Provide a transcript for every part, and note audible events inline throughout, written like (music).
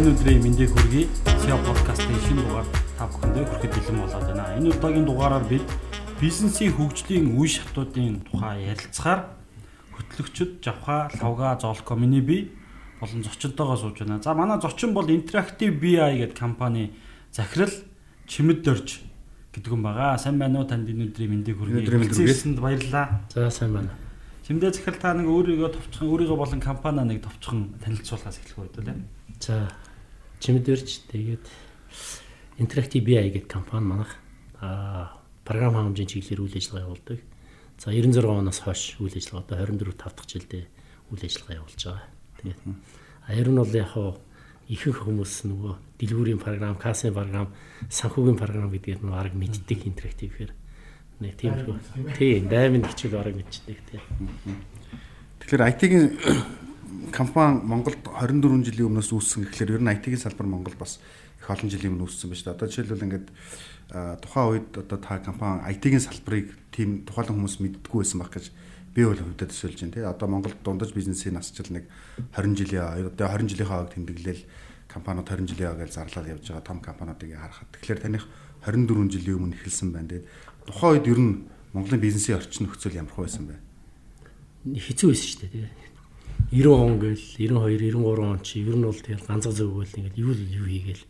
энэ өдрийн мэндийг хүргэе. SEO подкастын шинэ дугаар та бүхэндээ хүрэхэд бэлэн болоод байна. Энэ удаагийн дугаараар бид бизнесийн хөгжлийн үе шатуудын тухай ярилцахаар хөтлөгчд Жавха, Лавга, Золко миний бие болон зочинтойгоо сууж байна. За манай зочин бол Interactive BI гэдэг компани захирал Чимэд Дорж гэдэг юм байгаа. Сайн байна уу танд энэ өдрийн мэндийг хүргэе. Өдрийн баярлалаа. За сайн байна. Чимдээ захирал та нэг өөрийгөө товчхон өөрийгөө болон компаниа нэг товчхон танилцуулахаас эхлэх үү дээ. За Чимэд Дорж тэгээд Interactive BI гэдэг компани манайх аа програм хангамжийн чиглэлээр үйл ажиллагаа явуулдаг. За 96 оноос хойш үйл ажиллагаа одоо 24 5 дахь жилдээ үйл ажиллагаа явуулж байгаа. Тэгээд аяр нь бол яг хаа ихэнх хүмүүс нөгөө дэлгүүрийн програм, кассын програм, санхүүгийн програм гэдгээр нь баг мэддэг интерактив гэхээр нэг тиймэрхүү. Тийм, даймын хичээл баг мэддэг тийм. Тэгэхээр IT-ийн компани Монголд 24 жилийн өмнөөс үүссэн гэхлээр ер нь IT-ийн салбар Монгол бас их олон жилийн өмнө үүссэн байна шүү дээ. Одоо жишээлбэл ингээд тухайн үед одоо та компани IT-ийн салбарыг тийм тухайн хүмүүс мэддэггүй байсан баг гэж би бол хөвдөд төсөөлж байна тий. Одоо Монголд дундаж бизнесийн насчил нэг 20 жилийн одоо 20 жилийнхээ хавьд тэмдэглэл компаниуд 20 жилийн хавьд зарлал явж байгаа том компаниудыг харахад тэгэхээр таних 24 жилийн өмнө эхэлсэн байна тий. Тухайн үед ер нь Монголын бизнесийн орчин нөхцөл ямар байсан бэ? Хэцүү байсан шүү дээ тий. 90 он гээл 92 93 он чи ер нь бол тэгэл ганцхан зөвгөл ингээд юу юу хийгээл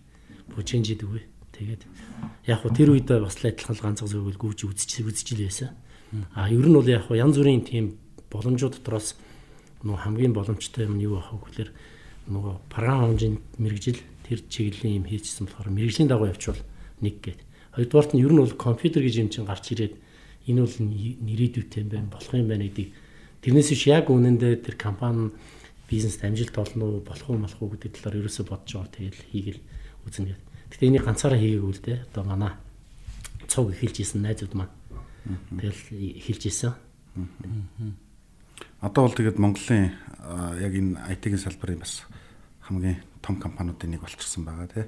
бужинжид үгүй. Тэгээд яг хөө тэр үед бас л адилхан ганцхан зөвгөл гүйж үзэж үзэж л байсан. А ер нь бол яг хөө янз бүрийн тийм боломжууд дотроос нөгөө хамгийн боломжтой юм нь юу байх вэ гэхээр нөгөө програм хэмжээнд мэрэгжил тэр чиглэлийн юм хийчихсэн болохоор мэрэгжлийн дагуу явчвал нэг гээд. Хоёрдугаарт нь ер нь бол компьютер гэж юм чинь гарч ирээд энэ бол нэрийдвэтэй юм байна, болох юм байна гэдгийг тэрнээс биш яг үнэндээ тэр компани бизнест амжилт олно уу, болох уу, болох уу гэдэг талаар ерөөсө бодож байгаа. Тэгэл хийгээл үзнэ гэдэг. Гэтэ энийг ганцаараа хийгээгүй л дээ. Одоо манай цуг эхэлж исэн найзууд маань. Тэгэл эхэлж исэн. Одоо бол тэгээд Монголын яг энэ IT-ийн салбарын бас хамгийн том компаниудын нэг болчихсон байгаа тий.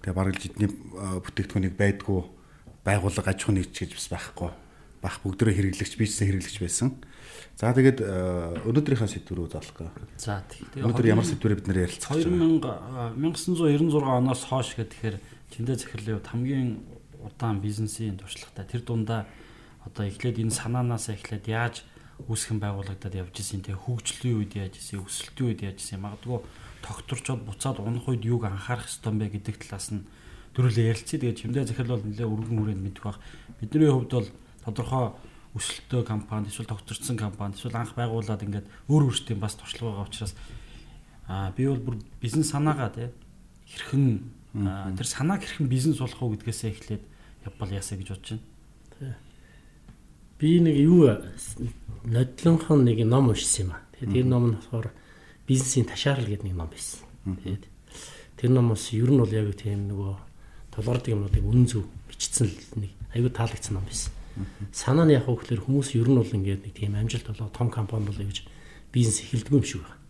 Тэгээ бараг л жидний бүтээгдэхүүнийг байдгүй байгууллага аж ахуйн нэгж гэж бас байхгүй. Бах бүгдөө хэрэглэгч бизнес хэрэглэгч байсан. За тэгээд өнөөдрийнхээ сэдвүүрөө заалах гээ. За тэгээд өнөөдөр ямар сэдвэрээ бид нэр ярилцах гэж байна? 1996 оноос хойш гэхээр тэндээ захирлын хувьд хамгийн удаан бизнесийн туршлагатай тэр дундаа одоо эхлээд энэ санаанаас эхлээд яаж үүсгэн байгуулагдаад явж исэн те хөгжлийн үед яаж исэн өсөлтийн үед яаж исэн магадгүй тогтворчод буцаад унах үед юуг анхаарах ёстой бэ гэдэг талаас нь дөрүлээ ярилцъя. Тэгээд чимдээ захирал бол нэлээ өргөн хүрээнд мэдэх бах. Бидний хувьд бол тодорхой өсөлтөө компани эсвэл тогтворцсон компани эсвэл анх байгуулад ингээд өөр өөртөө бас туршлага байгаа учраас аа би бол бүр бизнес санаагаа тий хэрхэн тэр санааг хэрхэн бизнес болох уу гэдгээсээ эхлээд явбал яасаа гэж бодож байна. Би нэг юу нодлонхон нэг ном уншсан юм аа. Тэгээд тэр ном нь болохоор бизнесийн ташаарл гэдэг нэг ном байсан. Тэгээд тэр номоос ер нь бол яг тийм нөгөө тулгардаг юмнуудыг үнэн зөв бичсэн нэг аюу таалагдсан ном байсан санаа нь яг хөөхлөр хүмүүс ер нь бол ингээд нэг тийм амжилт болоо том компани болоо гэж бизнес эхэлдэг юм шиг байна.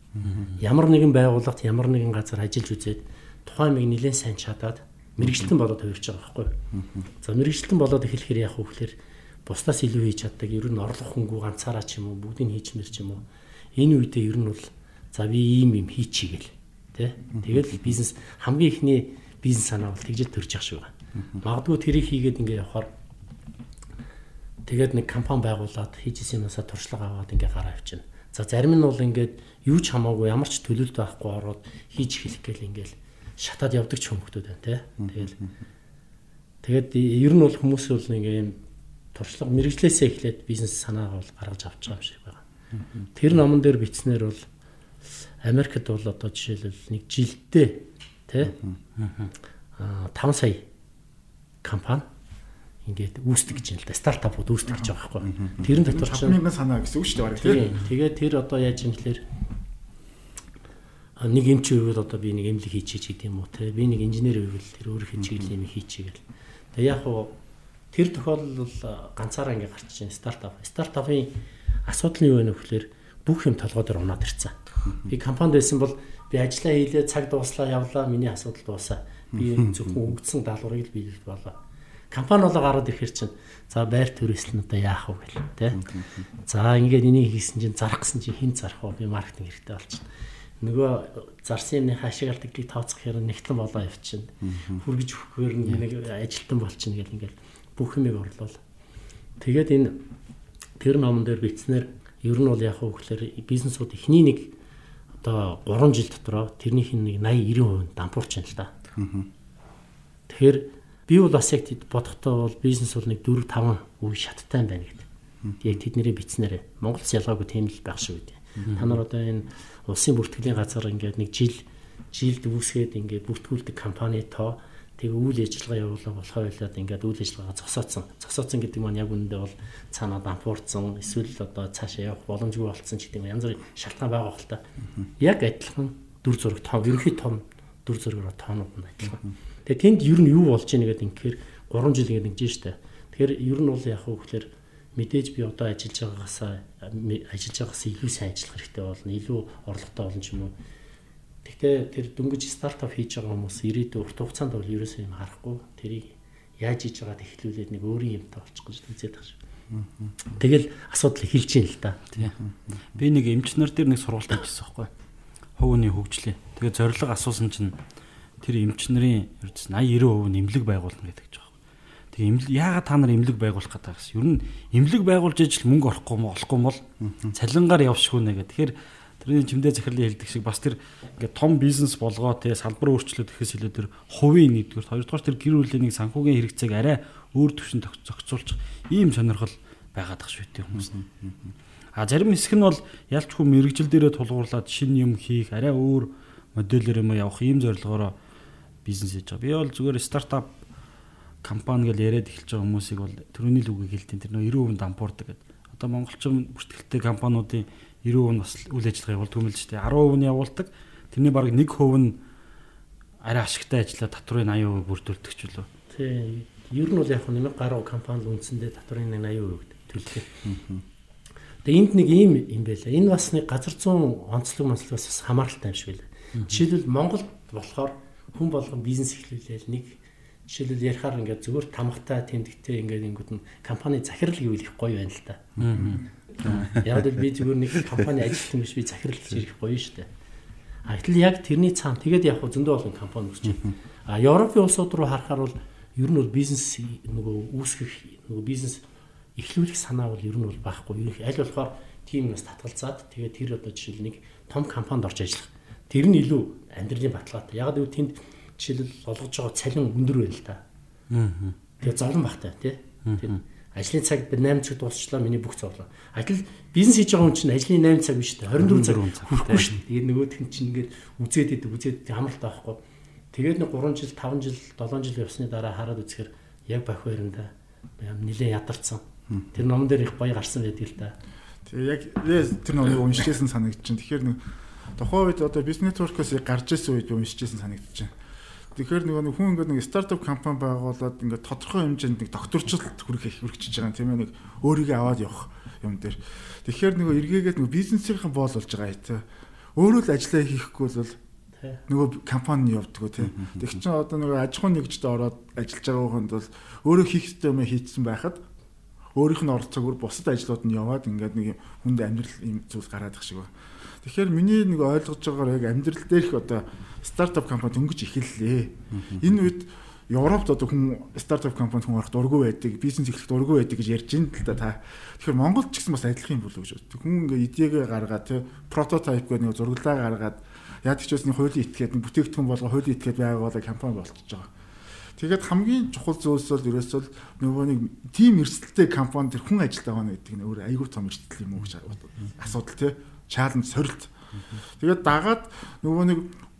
Ямар нэгэн байгууллагт ямар нэгэн газар ажиллаж үзээд тухайн миг нэлээд сайн чадаад мэрэгчлэн болоод хувирч байгаа байхгүй. За мэрэгчлэн болоод эхлэхээр яг хөөхлөр бусдаас илүү хийж чаддаг ер нь орлого хөнгүү ганцаараа ч юм уу бүгдийг хийчмэр ч юм уу энэ үедээ ер нь бол за би ийм юм хийчихгээл тий. Тэгэл бизнес хамгийн ихний бизнес санаа бол тэгжэл төрж явах шиг байна. Магадгүй тэрийг хийгээд ингээ явахаар Тэгээд нэг компани байгуулад хийжсэн юмасаа туршлага аваад ингээ гараа авчина. За зарим нь бол ингээд юу ч хамаагүй ямар ч төлөлт байхгүй ороод хийж эхлэх гээл ингээл шатаад явдаг ч хүмүүстүүд байна тий. Тэгэл тэгээд ер нь бол хүмүүс бол ингээ юм туршлага мэрэгжлээсээ эхлээд бизнес санаагаа бол гаргаж авч байгаа юм шиг байна. Тэр номон дээр бичснээр бол Америкт бол одоо жишээлбэл нэг жилдээ тий 5 сая компани ингээд үүсдэг гэж юм л да. Стартапууд үүсдэг гэж байгаа байхгүй. Тэрэн дотор ч хамгийн санаа гэсэн үг шүү дээ. Тэгээд тэр одоо яаж юм гэхээр нэг эмч үйл одоо би нэг эмнэлэг хийчихэж гэдэг юм уу те. Би нэг инженер үйл тэр өөрийнхөө чиглэл юм хийчихээл. Тэгээд яг уу тэр тохиолдол ганцаараа ингээд гарч чинь стартап. Стартапын асуудал нь юу вэ гэхээр бүх юм толгой дээр унаад ирцэн. Би компанид байсан бол би ажиллаа хийлээ, цаг дууслаа, явлаа, миний асуудал дуусаа. Би зөвхөн өнгөцсөн даалгаврыг л биелэх болоо компани болоо гараад ирэхэр чинь за байр төрөөсөл нь одоо яах вэ гэл тэ. За ингээд энийг хийсэн чинь зарах гэсэн чинь хэн зарах вэ? Би маркетинг хэрэгтэй болчихно. нөгөө зарсын нэг хашигаар тэглийг тооцох хэрэг нэгтлэн болоо явчихна. Хүргэж өгөхээр нэг ажилтан болчихно гэл ингээл бүх юмыг орлуул. Тэгээд энэ тэр номон дээр бичснээр ер нь бол яг хөө гэхээр бизнесууд эхний нэг одоо 3 жил дотроо тэрнийх нь нэг 80 90% дампуурч байна л да. Тэгэхээр би бол бас яг тэд бодохдоо бол бизнес бол нэг 4 5 үе шаттай байна гэдэг. Яг тэднэрээ бичснээр Монголс ялгаагүй тийм л байх шүү дээ. Та нар одоо энэ улсын бүртгэлийн газар ингээд нэг жил жилд үүсгээд ингээд бүртгүүлдэг компани тоо тэгээ үйл ажиллагаа явуулаа болохоо байлаад ингээд үйл ажиллагаа зогсооцсон. Зогсооцсон гэдэг маань яг үүндээ бол цаанаа дампуурсан эсвэл одоо цаашаа явах боломжгүй болцсон ч гэдэг юм янз бүрийн шалтгаан байгаа хэл та. Яг адилхан дүр зураг том ерөнхий том дүр зургаар тоонууд нь адилхан. Тэгээ тэнд ер нь юу болж ийнэ гэдэг инхээр 3 жил ингээд нэгж штэ. Тэгэхээр ер нь бол яг хөө гэхээр мэдээж би одоо ажиллаж байгаагаасаа ажиллаж байгаагаасаа илүү сайн ажиллах хэрэгтэй болно. Илүү орлоготой болно ч юм уу. Гэхдээ тэр дөнгөж стартап хийж байгаа хүмүүс ирээдүйн урт хугацаанд бол ерөөсөө юм харахгүй. Тэрийг яаж хийж байгааг эхлүүлээд нэг өөрийн юмтай болчих гэж үзээд байгаа шүү. Тэгэл асуудал эхэлж байна л да. Би нэг эмчнэр дээр нэг сургалт хийжсэн байхгүй. Хувийн хөгжлөө. Тэгээ зориг асуусан чинь тэр эмчнэрийн ердс 80 90% нэмлэг байгуулна гэдэг ч Тэгээ яагаад та нар имлэг байгуулах гэдэг гэсэн. Ер нь имлэг байгуулж ижил мөнгө орохгүй мо олохгүй бол цалингаар явшгүй нэ гэх. Тэгэхээр тэрний чимдээ захирлын хэлдэг шиг бас тэр ингээд том бизнес болгоо те салбар өөрчлөлт гэхээс илүү тэр хувийн нэгдүгээр хоёрдугаар тэр гэр бүлийн нэг санхүүгийн хэрэгцээг арай өөр төвшөнд зохицуулчих ийм сонирхол байгаад тах шүү дээ хүмүүс. А зарим хэсэг нь бол ялчгүй мэрэгжил дээрээ тулгуурлаад шинэ юм хийх арай өөр модельээр юм явах ийм зорилгоороо бизнес хийж байгаа. Би бол зүгээр стартап компани гэж яриад эхэлж байгаа хүмүүсийг бол төрөний л үгийг хэлтийн тэр нөө 90% дампуурдаг гэдэг. Одоо монголчин бүртгэлтэй компаниудын 90% бас үйл ажиллагаа явуулдаг юм л ч тийм 10% нь явуулдаг. Тэрний бараг 1% нь арай ашигтай ажиллаа татврын 80% бүрдүүлдэг ч үлээ. Тийм. Ер нь бол яг нэмэг гаруй компанид үндсэндээ татврын 80% төлдөг. Тэгээ энд нэг ийм юм байлаа. Энэ бас нэг газар зүүн онцлог онцлогоос бас хамааралтай юм шиг байлаа. Жишээлбэл Монголд болохоор хүн болгон бизнес эхлүүлээл нэг Жишээлбэл ярихаар ингээд зүгээр тамхтай тэмдэгтэй ингээд ингүүд нь компани захирал гэвэл их гоё байна л та. Яг л би зүгээр нэг компани ажилтан биш би захирал гэж ирэх гоё шүү дээ. А гэтэл яг тэрний цаана тэгээд яг зөндөө олон компани байна. А Европын улсууд руу харахаар бол ер нь бол бизнес нөгөө үүсгэх нөгөө бизнес эхлүүлэх санаа бол ер нь бол байхгүй. Ер нь аль болохоор тийм нас татгалзаад тэгээд тэр одоо жишээл нэг том компанид орж ажиллах. Тэр нь илүү амьдралын баталгаатай. Яг л тэнд жишээлбэл олгож байгаа цалин өндөр байна л да. Аа. Тэгээ зовлон багтай тий. Тэр ажлын цаг 8 цаг дуусчлаа миний бүх зовлон. Ажил бизнес хийж байгаа хүн чинь ажлын 8 цаг биш үү? 24 цаг хүрэхгүй шүү дээ. Тэгээд нөгөөх нь чинь ингээд үзээд идэг үзээд хамралт байхгүй. Тэгээд нэг 3 жил 5 жил 7 жил явсны дараа хараад үзэхээр яг бах байранда нилээ ядарсан. Тэр номон дээр их гоё гарсан байдаг л да. Тэгээ яг тэр номыг уншижсэн санагдчихэв. Тэгэхээр нэг тухайн үед одоо бизнес нэтворкоос гарч ирсэн үед уншижсэн санагдчихэв Тэгэхээр нөгөө нэг хүн ингээд нэг стартап компани байгуулад ингээд тодорхой хэмжээнд нэг докторчлалт хүргэх хүрчихэж байгаа юм тийм ээ нэг өөрийгөө аваад явах юм дээр. Тэгэхээр нөгөө эргээгээд нөгөө бизнесийнхэн боол болж байгаа юм тийм. Өөрөө л ажиллаа хийхгүй бол нөгөө компани явдггүй тийм. Тэг чинь одоо нөгөө аж ахуйн нэгжид ороод ажиллаж байгаа хүнд бол өөрөө хийх ёстой юм хийцэн байхад өөрийнх нь оролцоогоор бусад ажлууд нь яваад ингээд нэг хүнд амьдрал юм зүйлс гараад их шиг байна. Тэгэхээр миний нэг ойлгож байгаагаар яг амьдрал дээрх одоо стартап компани дөнгөж эхэллээ. Энэ үед Европт одоо хүн стартап компанид хүн орох дургүй байдаг, бизнес эхлэх дургүй байдаг гэж ярьж байна л да та. Тэгэхээр Монголд ч гэсэн бас адилхан юм болов уу гэж. Хүн ингээ идегээ гаргаад тий прототип гэдэг нэг зураглаа гаргаад яад ч гэсэн хуулийн этгээд нэг бүтээгдэхүүн болго хуулийн этгээд байгуулаа компани болчихж байгаа. Тэгээд хамгийн чухал зүйлс бол ерөөсөө нөгөө нэг тим эрсдэлтэй компани тэр хүн ажилтаа байна гэдэг нь өөр айгүй том эрсдэл юм уу гэж асуудал тий чаленж сорилт. Тэгээд дагаад нөгөө нэг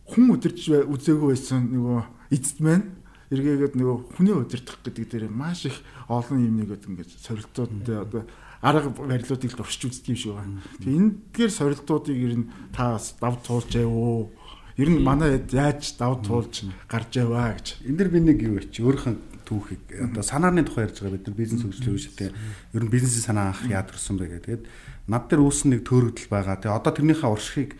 хүн өдөрж үзээгүй байсан нөгөө эцэд маань эргээгээд нөгөө хүний удирдах гэдэг дээр маш их олон юм нэгэд ингээд сорилтуудтай одоо арга барилуудыг дуршиж үздэг юм шиг байна. Тэгээ энэ дээр сорилтуудыг ер нь та бас дав туулж явуу. Ер нь манай яаж дав туулж гарч яваа гэж. Энд дэр би нэг юу чи өөрхөн түүхийг одоо санааны тухай ярьж байгаа бид нар бизнес хөгжлийн үе шатээ ер нь бизнесийн санаа анх яадарсан бэ гэдэг. Над дээр үүсэн нэг төрөгдөл байгаа. Тэгээ одоо тэрнийхээ уршигыг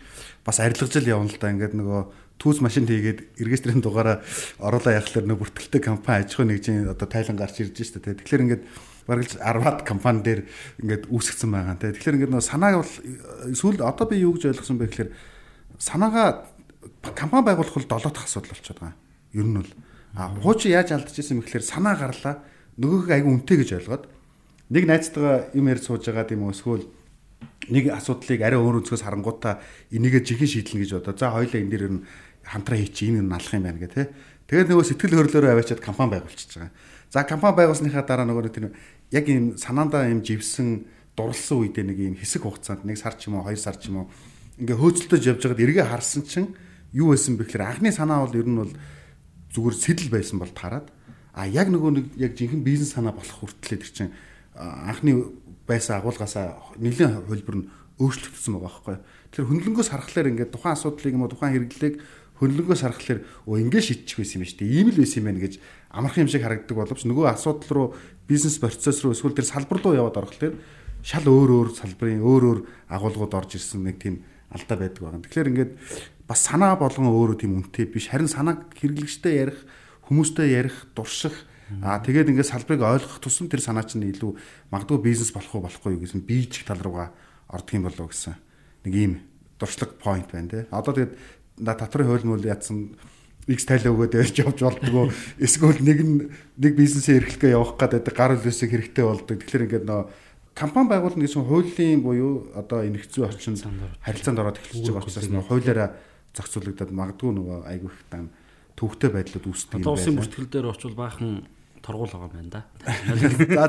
бас арилгаж л явна л да. Ингээд нөгөө түүс машин хийгээд регистрийн дугаараа оруулаа яхахлаар нөгөө бүртгэлтэй компани аж ахуй нэгжийн одоо тайлан гарч ирж штэ. Тэгэхээр ингээд бараг л 10-аад компани дээр ингээд үүсгэсэн байгаа. Тэгэхээр ингээд нөгөө санааг бол сүүл одоо би юу гэж ойлгосон бэ гэхээр санаагаа компани байгуулах бол долоо дахь асуудал болчиход байгаа. Ер нь бол а хуучин яаж алдчихсан мэхлээр санаа гарлаа нөгөөх айгу үнэтэй гэж ойлгоод нэг найзтайгаа юм ярьж сууж байгаа юм эсвэл нэг асуудлыг арай өөр өнцгөөс харангуудаа энийгээ жихэн шийдлэн гэж бодоо. За хоёлаа энэ дээр нь хамтраа хийчих энэ нь налах юм байна гэх тээ. Тэгээд нөгөө сэтгэл хөдлөлөөрөө аваачаад компани байгуулчихж байгаа. За компани байгуулсныхаа дараа нөгөө тэр яг ийм санаандаа ийм живсэн дурлсан үедээ нэг ийм хэсэг хугацаанд нэг сар ч юм уу хоёр сар ч юм уу ингээ хөөцөлдөж явж байгаад эргээ харсан чинь юу байсан бэ гэхээр анхны санаа бол ер нь бол зүгээр сэтэл байсан бол таарад а яг нөгөө нэг яг жинхэнэ бизнес санаа болох хүртлээр чинь анхны байсан агуулгаасаа нэлийн хөлбөр нь өөрчлөгдсөн байгаа байхгүй. Тэгэхээр хөндлөнгөөс харахаар ингээд тухайн асуудлыг юм уу тухайн хэрэглээг хөндлөнгөөс харахаар өө ингээд шийдчих байсан юм шүү дээ. Ийм л байсан юм байна гэж амархан юм шиг харагддаг боловч нөгөө асуудал руу бизнес процесс руу эсвэл тэр салбар руу яваад орохлоор шал өөр өөр салбарын өөр өөр агуулгууд орж ирсэн нэг тийм алдаа байдаг байна. Тэгэхээр ингээд бас санаа болгон өөрөө тийм үнэтэй биш харин санааг хэрэглэгчтэй ярих хүмүүстэй ярих дурших Аа тэгээд ингээд салбарыг ойлгох тусам тэр санаа чинь илүү магадгүй бизнес болох уу болохгүй юу гэсэн бийжих тал руугаа ордог юм болов гэсэн нэг ийм дуршлаг point байна те. Одоо тэгээд татварын хууль мөл ядсан X тайлаа өгөөд ярьж явж болдгоо эсвэл нэг нэг бизнесээ эрхлэхгээ явах гэдэг гар үлээсийг хэрэгтэй болдог. Тэгэхээр ингээд нөө компани байгуулна гэсэн хуулийн буюу одоо энэ хэцүү орчинд харилцаанд ороод эхэлж байгаа учраас нөө хуулиараа зохицуулагдаад магадгүй нөгөө айгүй их дан төвхтэй байдлууд үүсдэг юм байна. Одоо улсын бүртгэл дээр очвол баахан торгуул байгаа юм байна да.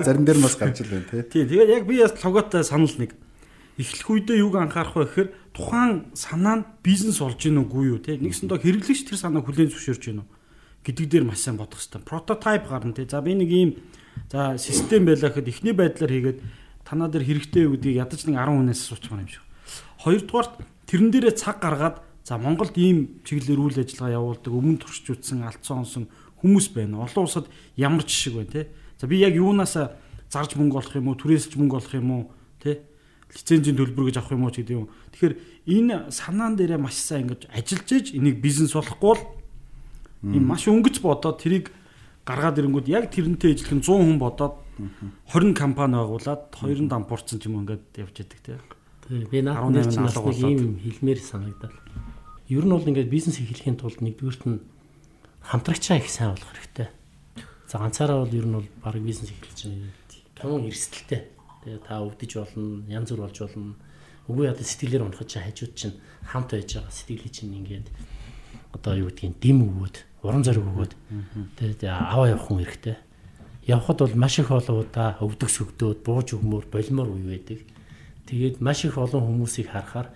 За зарим дээр нь бас гарч ил байна тий. Тий, тэгээд яг би бас логотой санал нэг эхлэх үедээ юуг анхаарах вэ гэхээр тухайн санаа нь бизнес болж гин үгүй юу те нэгсэндээ хэрэглэгч тэр санааг хүлээн зөвшөөрч гин үү гэдэг дээр маш сайн бодох хэрэгтэй. Прототип гарна те. За би нэг ийм за систем байлаа гэхэд эхний байдлаар хийгээд танаа дээр хэрэгтэй юу гэдгийг ядаж нэг 10 хүнээс асуучих юм шиг. Хоёрдугаарт тэрэн дээрээ цаг гаргаад за Монголд ийм чиглэлээр үйл ажиллагаа явуулдаг өмнө туршиж үтсэн алдсан онсон хүмүүс байна. Олон улсад ямар жишг байна те. За би яг юунаас зарж мөнгө олох юм уу, түрээсэлж мөнгө олох юм уу те. Лицензийн төлбөр гэж авах юм уу ч гэдэг юм. Тэгэхээр энэ санаан дээрээ маш сайн ингэж ажиллаж иж энийг бизнес болохгүй бол ийм маш өнгөц бодоод тэрийг гаргаад ирэнгүүт яг тэрнтэй ижилхэн 100 хүн бодоод 20 компани байгуулад 2 дампуурсан ч юм ингээд явж идэг те. Би наадмын чинь бас нэг ийм хэлмээр санагдал. Ер нь бол ингээд бизнес эхлэхийн тулд нэгдүгürt нь хамтрагчаа их сайн болох хэрэгтэй. За ганцаараа бол ер нь бол баг бизнес эхлэх чинь тун эрсдэлтэй. Тэгээ та өвдөж болно, янз бүр болж болно. Үгүй яа сэтгэлээр унахад чи хажууд чинь хамт байж байгаа сэтгэлийг чинь ингээд одоо юу гэдгийг дэм өгөөд, уран зориг өгөөд тэгээ аваа явах хүн хэрэгтэй. Явхад бол маш их олон удаа өвдөг сөгдөөд, бууж өгмөр, болимор үе байдаг. Тэгээд маш их олон хүмүүсийг харахаар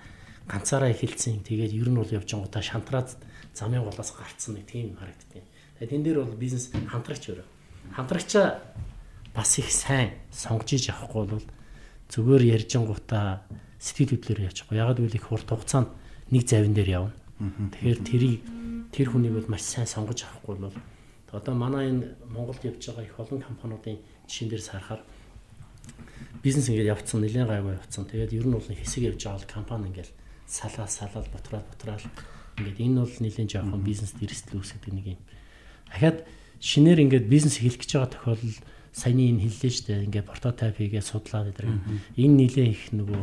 ганцаараа эхэлсэн. Тэгээд ер нь бол явж байгаа шантраад замын голоос гарцсан нэг тийм харагддаг. Тэгээд тэн дээр бол бизнес хамтрагч өөрөө. Хамтрагчаа бас их сайн сонгож иж авахгүй бол зүгээр ярьжингуудаа сэтгэл хөдлөөр яачихгүй. Ягаад гэвэл их хурд хугацаанд нэг завин дээр явна. Тэгэхээр тэрийг тэр хүнийг бол маш сайн сонгож авахгүй бол одоо манай энэ Монголд явж байгаа их олон компаниудын жишээн дээр сарахаар бизнес ингээд явцсан нэлээд гайгүй явцсан. Тэгээд ер нь бол хэсэг явж байгаа компани ингээд салаа салаад бутраал бутраал Ингээд энэ бол нэлийн жоохон бизнест эрсдэл үүсгэдэг нэг юм. Дахиад шинээр ингээд бизнес эхлэх гэж байгаа тохиолдол саяны энэ хэллээ шүү дээ. Ингээд прототип хийгээ судлаад гэдэг. Энэ нэлээ их нөгөө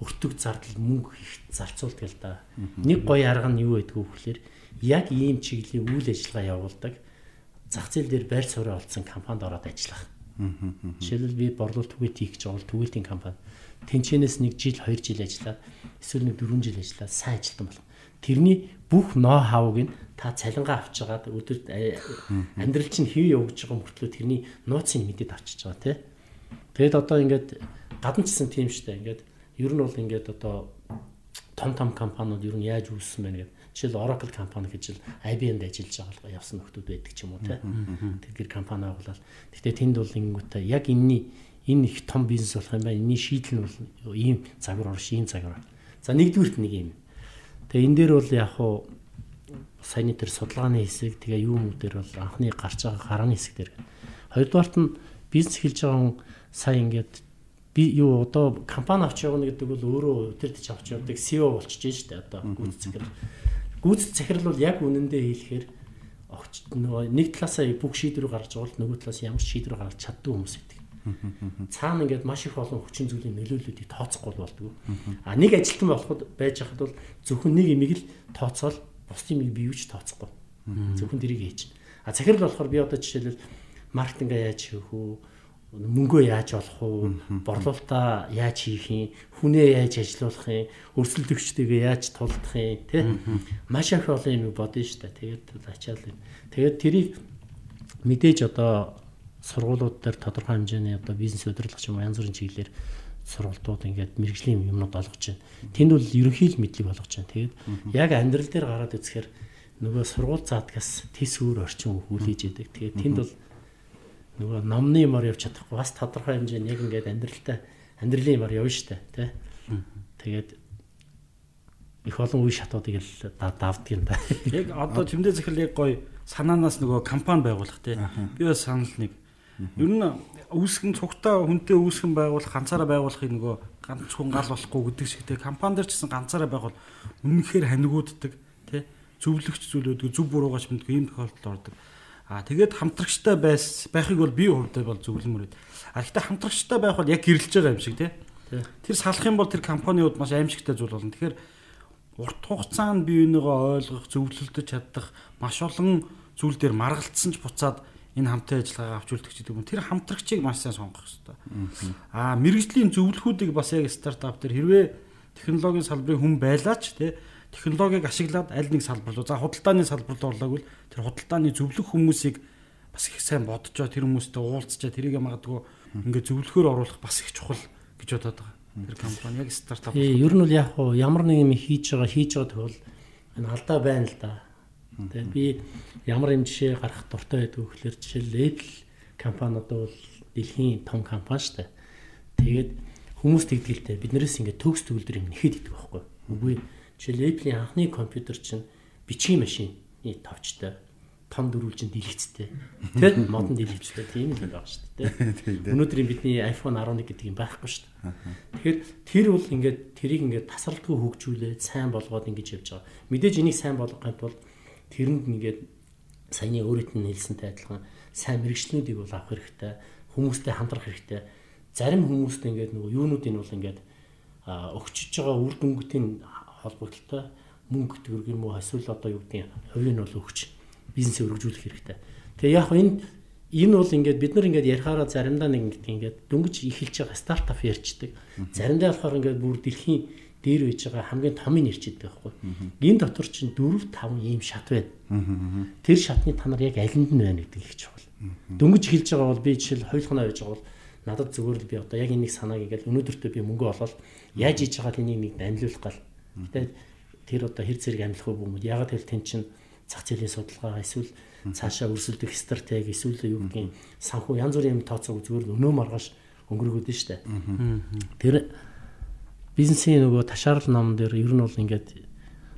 өртөг зардал мөнгө их зарцуулдаг л да. Нэг гоё арга нь юу байдгүй вөхлөөр яг ийм чиглэлийн үйл ажиллагаа явуулдаг зах зээл дээр байр суурь олцсон компанид ороод ажиллах. Жишээлбэл би борлуулалт түгээт хийх гэж байгаа түгээлийн компани. Тэнчэнээс нэг жил, 2 жил ажиллаад эсвэл нэг 4 жил ажиллаад сайн ажилтан болох тэрний бүх ноу хавыг нь та цалингаа авч жагаад өдөрт амьдрал чинь хэв явж байгаа мөртлөө тэрний нууцыг мэдээд авчиж байгаа тий. Тэгэд одоо ингээд гадна чсэн тийм штэ ингээд ер нь бол ингээд одоо том том компаниуд ер нь яаж үүссэн бэ гэдэг. Жишээл Oracle компани гэж л IBM-д ажиллаж байгаа явсан нөхдүүд байдаг ч юм уу тий. Тэгэхээр компани байгуулаад. Гэхдээ тэнд бол ингэнгүүтээ яг энэний энэ их том бизнес болох юм байна. Энэний шийдэл нь бол ийм загвар орш, ийм загвар. За нэгдүгürt нэг юм Тэгээ энэ дээр бол яг хуу саяны тэр судалгааны хэсэг тэгээ юу юм дээр бол анхны гарч байгаа гарааны хэсэг дээр. Хоёрдугаарт нь бизнес хэлж байгаа хүн сая ингээд би юу одоо компани авч явна гэдэг бол өөрөө өдөртөж авч явдаг CEO болчихж штэ одоо гүйц захирал. Гүйц захирал бол яг үнэндээ хэлэхээр огч нөгөө нэг талаасаа бүх шийдвэр байгаа бол нөгөө талаас ямар шийдвэр гаргаж чаддгүй хүмүүс. Цаана ингээд маш их олон хүчин зүйлийн нөлөөллүүдийг тооцохгүй болдгоо. А нэг ажилтан болоход байж хахад бол зөвхөн нэг имийг л тооцоол бусдын имийг бий юуч тооцохгүй. Зөвхөн дэрийг хийж. А захирал болохоор би одоо жишээлбэл маркетингээ яаж хийх үү? мөнгөө яаж олох уу борлуулалтаа яаж хийх юм хүнээ яаж ажилуулах юм өрсөлдөгчтэйгээ яаж тулдах юм тий маш их олон юм бодно шүү дээ тэгээд ачаал юм тэгээд тэрийг мэдээж одоо сургуулиуд дээр тодорхой хэмжээний одоо бизнес удирдлагч юм янз бүрийн чиглэлээр сургалтууд ингээд мэрэгжлийн юмнууд олгож байна. Тэнд бол ерөнхий л мэдлэг болгож байна. Тэгээд яг амьдрал дээр гараад үзэхээр нөгөө сургууль заадгаас тис өөр орчин хүлээж идэг. Тэгээд тэнд бол нөгөө номны юмар явж чадахгүй бас тодорхой хэмжээний яг ингээд амьдралтай амьдралын юмар явна штэ тий. Тэгээд их олон үе шатуудыг л давдаг юм да. Яг одоо тэмдэг захирал яг гоё санаанаас нөгөө компани байгуулах тий. Би бас санал нэг. Ер нь үүсгэн цугтаа хүнтэй үүсгэн байгуулах ганцаараа байгуулахыг нөгөө ганц хүн гал болохгүй гэдэг шиг тий. Компани дээр ч гэсэн ганцаараа байгуул үнэнхээр ханигууддаг тий. Зөвлөгч зүйлүүд зөв буруугаач мэдгүй ийм тохиолдолд ордог. Аа тэгээд хамтрагчтай байс байхыг бол би хувьдаа бол зөвлөмөр. А гэхдээ хамтрагчтай байх бол яг гэрэлж байгаа юм шиг тий. Тэр салах юм бол тэр компаниуд маш аимшигтай зүйл болно. Тэгэхээр урт хугацаанд бие бинийгөө ойлгох, зөвлөлдөж чадах маш олон зүйл дээр маргалцсан ч буцаад энэ хамтын ажиллагаа авч үлдэх гэдэг юм. Тэр хамтрагчийг маш сайн сонгох хэрэгтэй. Аа мэрэгжлийн зөвлөхүүдийг бас яг стартап дээр хэрвээ технологийн салбарын хүн байлаач тий технологиг ашиглаад аль нэг салбар руу за худалдааны салбарт орлоогүй тэр худалдааны зөвлөх хүмүүсийг бас их сайн бодожоо тэр хүмүүстэй уулзчаа тэрийг магадгүй ингээд зөвлөхөөр оруулах бас их чухал гэж бодоод байгаа. Тэр компани яг стартап. Ээ ер нь бол яг хуу ямар нэг юм хийж байгаа хийж байгаа тохиол энэ алдаа байна л да. Тэгээд би ямар юм жишээ гарах дуртай байдаг вэ гэхээр жишээл Apple компани одоо бол дэлхийн том компани шүү дээ. Тэгээд хүмүүс тэгдэлтэй биднээс ингээд төгс төгөлдөр юм нэхэд идэх байхгүй. Үгүй Жишээл Apple-ийн анхны компьютер чинь бичгийн машины товчтой том дөрвөлжин дэлгэцтэй. Тэ модон дэлгэцтэй тийм л байгаа шүү дээ. (laughs) Өнөөдөр бидний iPhone 11 гэдэг юм байхгүй шүү дээ. Тэгэхээр тэр бол ингээд тэрийг ингээд тасралтгүй хөгжүүлээд сайн болгоод ингэж явж байгаа. Мэдээж энийг сайн болгохын тулд тэрэнд ингээд саяны өөрөд нь хэлсэнтэй адилхан сайн мэрэгчлэнүүдийг бол авах хэрэгтэй. Хүмүүстэй хамтрах хэрэгтэй. Зарим хүмүүстэй ингээд нөгөө юунуудыг бол ингээд өгчөж байгаа үр дүнгуудын холбогдлолтой мөнгө төгрөг юм уу эсвэл одоо юу гэдгийг хувийг нь бол өгч бизнесээ өргөжүүлэх хэрэгтэй. Тэгээ яг энэ энэ бол ингээд бид нар ингээд ярихаараа заримдаа нэг ингээд ингээд дөнгөж эхэлж байгаа стартап ярьчдаг. Заримдаа болохоор ингээд бүр дэлхийн дээр үйж байгаа хамгийн томыг нэрчдэг байхгүй. Энэ дотор чинь 4 5 ийм шат байна. Тэр шатны та нар яг алинд нь байна гэдэг их чухал. Дөнгөж эхэлж байгаа бол би жишээл хойлохноо байж байгаа бол надад зүгээр л би одоо яг энийг санааг ингээд өнөөдөртөө би мөнгө олоод яаж хийж байгаа энийг нэг амьлуулах гал Гэтэ тэр одоо хэр зэрэг амлах вэ бүүмүүд ягаад гэвэл тэн чин зах зээлийн судалгаа эсвэл цаашаа өрсөлдөх стратеги эсвэл юу гэдгийг санхүү янз бүрийн юм тооцоог зүгээр өнөө маргааш өнгөрөхөд нь штэ. Тэр бизнесийн нөгөө ташаарл ном дээр ер нь бол ингээд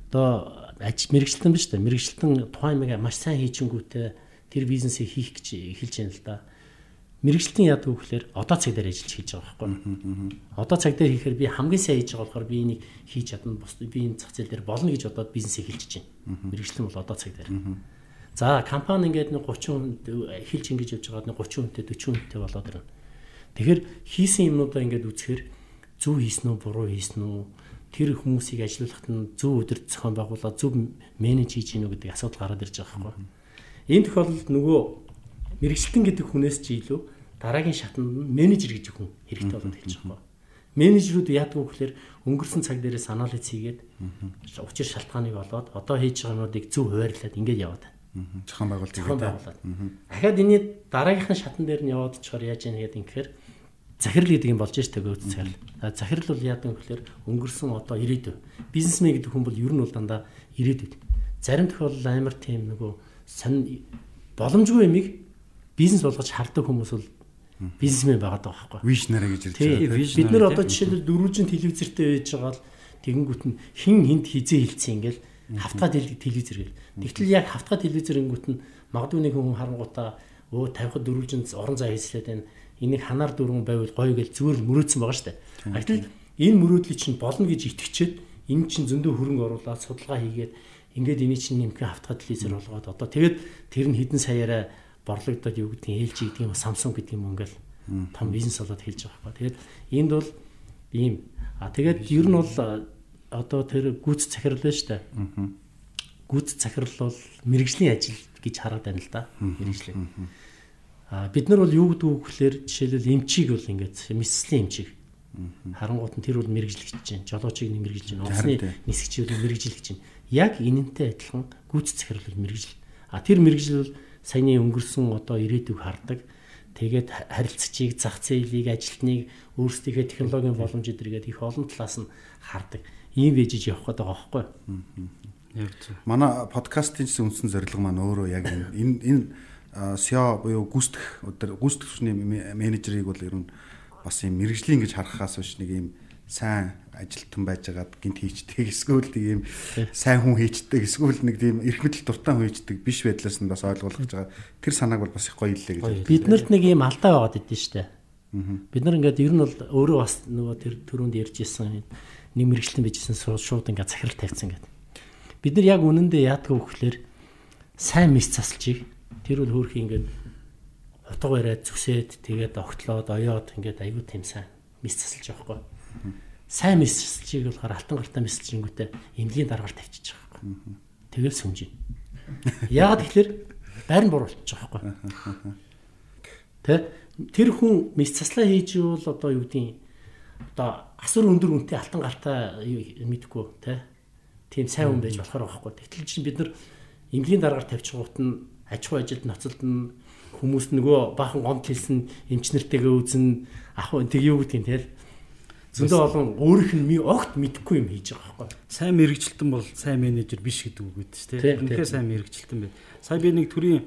одоо аж мэрэгчлэн биш үү? Мэрэгчлэн тухайн юмыг маш сайн хийчингүүтээ тэр бизнесийг хийх гэж эхэлж байна л да мэрэгчлэн вэ гэхээр одоо цаг дээр ажиллаж хийж байгаа байхгүй. Одоо цаг дээр хийхээр би хамгийн сайн хийж байгаа болохоор би энийг хийж чадна. Бус би энэ зах зээл дээр болно гэж бодоод бизнес эхэлж байна. Мэрэгчлэн бол одоо цаг дээр. За компани ингээд нэг 30 хүн эхэлж ингэж явж байгаа нэг 30 хүнтэй 40 хүнтэй болоод ирнэ. Тэгэхээр хийсэн юмнуудаа ингээд үзэхээр зөв хийсэн үү, буруу хийсэн үү, тэр хүмүүсийг ажилуулахад нь зөв өдөр зохион байгуулаад зөв менеж хийж гинүү гэдэг асуудал гараад ирж байгаа байхгүй. Энэ тохиолдолд нөгөө мэрэгчлэн гэдэг хүнээс ч илүү дараагийн шатнд нь менежер гэж хүн хэрэгтэй болоод хэлж байгаа юм. Менежерүүд яадаг вэ гэхээр өнгөрсөн цаг дээрээ анализ хийгээд учир шалтгааныг олоод одоо хийж байгаа юмнуудыг зөв хуваарлаад ингэж яваад байна. Зохион байгуулалт хийгээд. Дахиад энэ дараагийнхын шатн дээр нь яваад чаар яаж яах гэдэг юм гэхээр захирал гэдэг юм болж штэ гүйц захирал. Захирал бол яадаг вэ гэхээр өнгөрсөн одоо ирээдүй. Бизнесмен гэдэг хүн бол ер нь бол дандаа ирээдүйд. Зарим тохиолдолд амар тийм нөгөө сонь боломжгүй юмыг бизнес болгож хардаг хүмүүс бол бизнесмен байгаад байгаа байхгүй. Вижнараа гэж ирж байгаа. Бид нар одоо жишээлбэл дөрвөлжин телевизэртэй байж байгаа л тэгэнгүүт нь хин хинт хизээ хилцсэн ингээл хавтга телевизэр гэл. Тэгтэл яг хавтга телевизэр ингүүт нь магадгүй нэг хүн харангуудаа өө 50-д дөрвөлжин орон зай хийслээд байна. Энийг ханаар дөрвөн байвал гоё гэл зүгээр мөрөөдсөн байгаа штэ. Гэтэл энэ мөрөөдлийг чинь болно гэж итгэчээд энэ чинь зөндөө хөрөнгө оруулаад судалгаа хийгээд ингээд эний чинь нэмхэн хавтга телевизэр болгоод одоо тэгээд тэр нь хідэн саяараа борлогдоод юу гэдгийг ээлж гэдэг юм Samsung гэдэг юм ингээл том бизнес болоод хэлж байгаа байхгүй. Тэгээд энд бол ийм а тэгээд ер нь бол одоо тэр гүйц захирал байна шүү дээ. Гүйц захирал бол мэрэгжлийн ажил гэж хараад байна л да. Мэрэгжлийн. А бид нар бол юу гэдэг вэ гэхээр жишээлбэл эмчийг бол ингээд мэслийн эмчийг харангуут нь тэр бол мэрэгжлэгч чинь жолоочийг мэрэгжилж чинь усны нисгчийг мэрэгжилж чинь яг энэнтэй адилхан гүйц захирал мэрэгжил. А тэр мэрэгжил бол саяны өнгөрсөн одоо ирээдүг хардаг. Тэгээд харилцагчийг, зах зээлийг, ажилтныг, өөрсдийнхээ технологийн боломж эдэргээд их олон талаас нь хардаг. Ийм вэжиж явах гэдэг байгаа байхгүй юу? Яг зөв. Манай подкастын үндсэн зорилго маань өөрөө яг энэ энэ SEO буюу гүйцэтгэх өдөр гүйцэтгэгчний менежерийг бол ер нь бас юм мэрэгжлийн гэж харахаас биш нэг юм сайн ажилтан байжгаад гинт хийчдэг эсвэл тийм сайн хүн хийчдэг эсвэл нэг тийм эрх мэдэл дуртай хүн хийчдэг биш байдлаас нь бас ойлгуулж байгаа. Тэр санааг бол бас их гоё илээ гэж. Биднэрт нэг юм алдаа байгаад идэв штэ. Бид нар ингээд ер нь бол өөрөө бас нөгөө тэр төрөнд ярьж исэн нэг мэрэгчлэн bijсэн шууд ингээд захирал тавьсан гэдэг. Бид нар яг үнэндээ яадаг вэ гэхээр сайн мис засалчийг тэр бол хөөрхи ингээд утга бариад зүсээд тэгээд огтлоод оёод ингээд аюу тийм сайн мис засалж байгаа хгүй сайн мессежийг болохоор алтан гартаа мессежингүүтээ эмнэлгийн дараагаар тавьчихж байгаа байхгүй. Тэгэл сүмжин. Яагаад тэгэхээр байр нь буруулчих байхгүй. Тэ тэр хүн мессеж заслаа хийж ивэл одоо юу гэдгийг одоо асар өндөр үнэтэй алтан гартаа мэдгүй тэ тийм сайн хүн байж болохоор байхгүй. Тэгтэл чинь бид нар эмнэлгийн дараагаар тавьчихгуут нь аж ахуй ажилд ноцолд нь хүмүүс нөгөө баахан гомд хэлсэн эмчнэртэйгээ үзэн ах тэг юу гэдгийг тэгэл зөндөө олон өөрийнх нь огт мэдэхгүй юм хийж байгаа байхгүй. Сайн мэрэгчлэлтэн бол сайн менежер биш гэдэг үг гэдэг чинь тийм. Үнэхээр сайн мэрэгчлэлтэн байна. Сая би нэг төрийн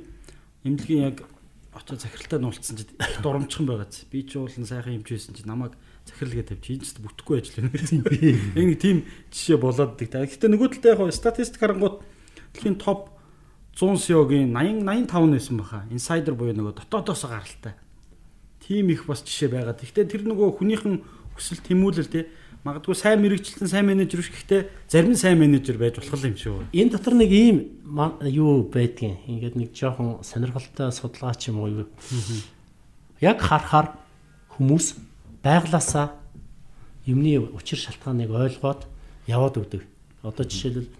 эмнэлгийн яг очоо захиралтай нуулцсан чинь дурамчхан байгааз. Би ч уулын сайхан эмч байсан чинь намайг захиралгээ тавьчих. Энэ ч бүтэхгүй ажил байна гэсэн би. Нэг тийм жишээ болоод дэг. Гэхдээ нөгөө талдаа яг статистик харангууд дэлхийн топ 100 SEO-гийн 80 85 нэсэн баха. Insider буюу нөгөө дотоодоос гаралтай. Тийм их бас жишээ байгаа. Гэхдээ тэр нөгөө хүнийхэн хүсэл тэмүүлэл те магадгүй сайн мэрэгчлэн сайн менежер биш гэхдээ зарим нь сайн менежер байж болох юм шүү. Энэ дотор нэг ийм юу байдгийн. Ингээд нэг жоохон сонирхолтой судалгаа ч юм уу юу. Яг харахаар хүмүүс байглаасаа юмны учир шалтгааныг ойлгоод яваад өгдөг. Одоо жишээлбэл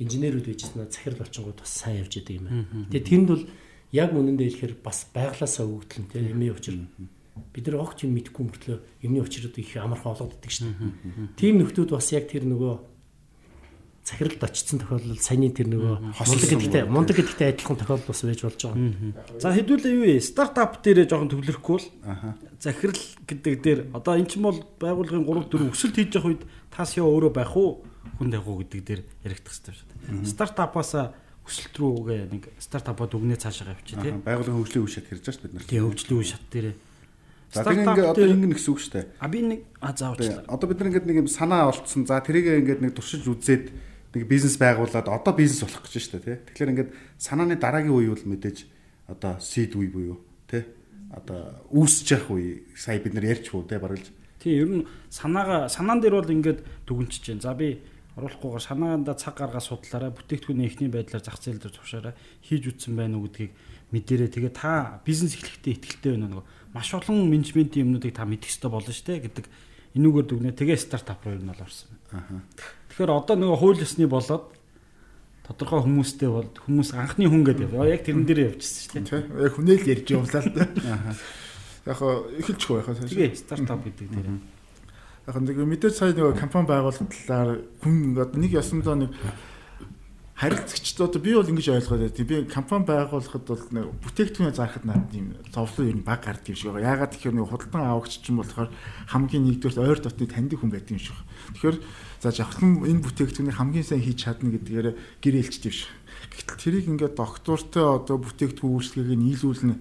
инженерүүд bijсэн захирал болчингууд бас сайн явж идэг юм байна. Тэгээ тэнд бол яг үнэндээ хэлэхээр бас байглаасаа өгдөл нь тийм юмны учир бид нар огт юм мэдэхгүй мөртлөө юмны учрууд их амархан олоод идэг шин. Тийм нөхдүүд бас яг тэр нөгөө захиралд очсон тохиолдолд саяны тэр нөгөө мундаг гэдэгтэй мундаг гэдэгтэй адилхан тохиолдол бас байж болж байгаа. За хэдүүлээ юу вэ? Стартап дээрээ жоохон төвлөрөхгүй л захирал гэдэг дээр одоо эн чинь бол байгууллагын 3 4 өсөлт хийж явах үед тас яа өөрөө байх уу? Хүн дагуу гэдэг дээр яригдах хэрэгтэй шүү дээ. Стартапаас өсөлт рүүгээ нэг стартапад үгнээ цаашаа авчи тий. Байгууллагын хөгжлийн үе шат хэрж байгаа шүү бид нар. Тийм хөгжлийн үе шат дээрээ За тэр ингээд одоо ингэ нэгс үг штэ. А би нэг а заавчлаа. Одоо бид нар ингээд нэг юм санаа олцсон. За тэрийг ингээд нэг туршиж үзээд нэг бизнес байгуулад одоо бизнес болох гэж штэ тий. Тэгэхээр ингээд санааны дараагийн үе бол мэдээж одоо seed үе буюу тий. Одоо үүсэж явах үе сая бид нар ярьчихв тий баргалж. Тий ер нь санаага санаан дээр бол ингээд дүгнчихэж जैन. За би оруулахгүйгээр санаанда цаг гаргаа судлаараа бүтээгдэхүүний эхний байдлаар зах зээл дээр тушаараа хийж үтсэн байна уу гэдгийг мэдэрээ тэгээ та бизнес эхлэхдээ ихтэй байна нөгөө маш олон менежментийн юмнуудыг та мэдэх хэрэгтэй болно шүү дээ гэдэг энүүгээр дүгнээ тэгээ стартап руу ер нь бол орсон. Аа. Тэгэхээр одоо нөгөө хууль ёсны болоод тодорхой хүмүүстэй бол хүмүүс анхны хүн гэдэг яг тэрэн дээр явчихсан шүү дээ. Яг хүнээл ярьж явлаа л. Аа. Яг эхэлчихгүй яхаа. Тэгээ стартап гэдэг дээр. Яг нэг мэдээж сая нөгөө компани байгуулалт талаар хүн одоо нэг ясандаа нэг харилцагчд одоо би бол ингэж ойлгоод байна. Би компани байгуулахад бол бүтээгдэхүүнээ зарахад надад юм зовлон ер нь баг гардаг юм шиг байгаа. Яагаад гэхээр нэг худалдан авагч чинь болохоор хамгийн нэгдүгээр ойр дотны таньдаг хүн байдаг юм шиг. Тэгэхээр за жавхлан энэ бүтээгдэхүүнийг хамгийн сайн хийж чадна гэдгээр гэр хэлчихдээ юм шиг. Гэтэл тэрийг ингээд доктортой одоо бүтээгдэхүүн үйлчлэгийг нийлүүлнэ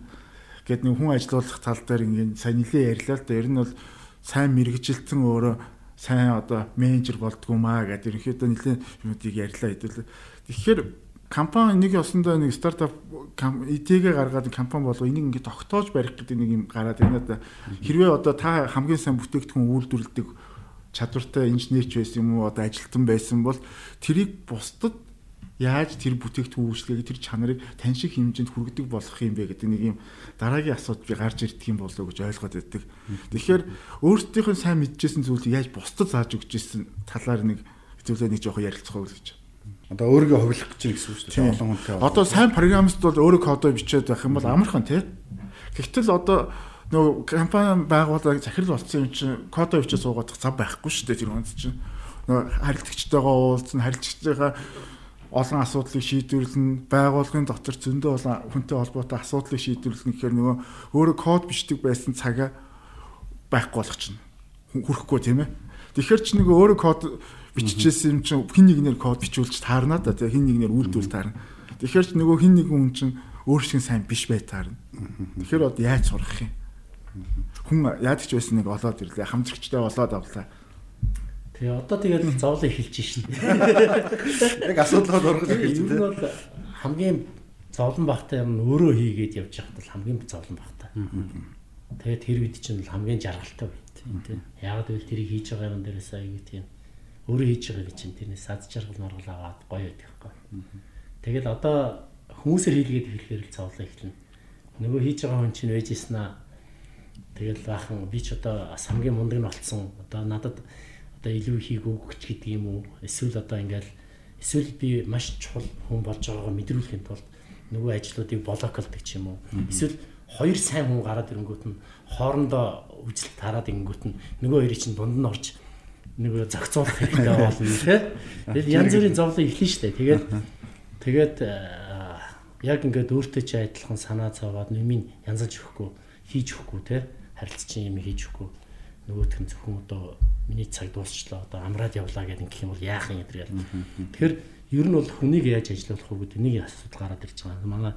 гэд нэг хүн ажилуулах тал дээр ингээд сайн нилээ ярьлаа л да. Ер нь бол сайн мэрэгжилтэн өөрөө сайн одоо менежер болдгоо маа гэдэг ерөнхийдөө нэлээд юмудыг ярьлаа хэдүүлээ. Тэгэхээр компани нэг ёсондоо нэг стартап идегээ гаргаад компани болго энийг ингээд тогтоож барих гэдэг нэг юм гараад байна да. Хэрвээ одоо та хамгийн сайн бүтээгдэхүүн үйлдвэрлэдэг чадвартай инженерч байсан юм уу одоо ажилтан байсан бол тэрийг бусдад яаж тэр бүтээгдэхүүн үйлчлэгийг тэр чанарыг тань шиг хэмжээнд хүргэдэг болох юм бэ гэдэг нэг юм дараагийн асуудал би гарч ирдэг юм болоо гэж ойлгоод байдаг. Тэгэхээр өөрсдийнх нь сайн мэдчихсэн зүйлийг яаж бусдад зааж өгч ирсэн талаар нэг хэвлээ нэг жоохон ярилцах уу гэж. Одоо өөрийгөө хувилах гэж үг шүү дээ. Олон хүнтэй. Одоо сайн программист бол өөрөө кодоо бичээд байх юм бол амархан тий. Гэхдээ одоо нөгөө компани байгууллагыг захирал болсон юм чинь кодоо бичиж суугаад зав байхгүй шүү дээ тэр хүнд чинь. Нөгөө харилцагчтайгаа уулзсан, харилцагчтайгаа олон асуудлыг шийдвэрлэн байгууллагын дотор зөндөө олон хүнтэй холбоотой асуудлыг шийдвэрлэн гэхээр нөгөө өөрөө код бичдэг байсан цагаа байхгүй болох чинь хүрхгүй тийм ээ. Тэгэхээр чи нөгөө өөрөө код биччихсэн юм чинь хин нэгнэр код бичүүлж таарна да тийм хин нэгнэр үйлдвэл таарна. Тэгэхээр чи нөгөө хин нэгэн хүн чинь өөр шиг сайн биш бай таарна. Тэгэхээр одоо яаж сурах юм? Хүн яадаг ч байсан нэг олоод ирлээ хамтрагчтай болоод авлаа Тэгээ одоо тэгээд зовлон эхэлж шин. Яг асуудалгаа дургаж эхэлж байна. Энэ бол хамгийн зовлон багтай юм өөрөө хийгээд явж байхад бол хамгийн зовлон багтай. Тэгээд тэр үед чинь хамгийн жаргалтай үед тийм. Яг л тэрийг хийж байгаа юм дээрээс аягүй тийм өөрөө хийж байгаа чинь тэрнээс сад жаргал маргал аваад гоё байдаг байхгүй. Тэгэл одоо хүмүүсээр хийлгээд хэлэхээр л зовлон эхэлнэ. Нөгөө хийж байгаа хүн чинь вэжсэн аа. Тэгэл баахан би ч одоо хамгийн мундаг нь болцсон. Одоо надад одоо илүү хийх өгч гэдэг юм уу эсвэл одоо ингээл эсвэл би маш чухал хүн болж байгаагаа мэдрүүлэхийн тулд нөгөө ажлуудыг блоклдог ч юм уу эсвэл хоёр сайн хүн гараад ирэнгүүт нь хоорондоо үжилт тараад ирэнгүүт нь нөгөө хоёрыг чинь дунд нь орж нөгөө зохицуулах хэрэгтэй болно тий. Тэгэл янз бүрийн зовлон эхлэн штэ. Тэгээд тэгээд яг ингээд өөртөө чи адилхан санаа цаагаад нэмийн янзалж өгөхгүй хийж өгөхгүй тий. Харилцаж юм хийж өгөхгүй нөгөөх нь зөвхөн одоо миний цаг дуусчлаа одоо амраад явлаа гэдэг ингэх юм бол яах юм гэдэг. Тэгэхээр ер нь бол хүнийг яаж ажилуулах вэ гэдэг нэг асуудал гараад ирж байгаа. Манай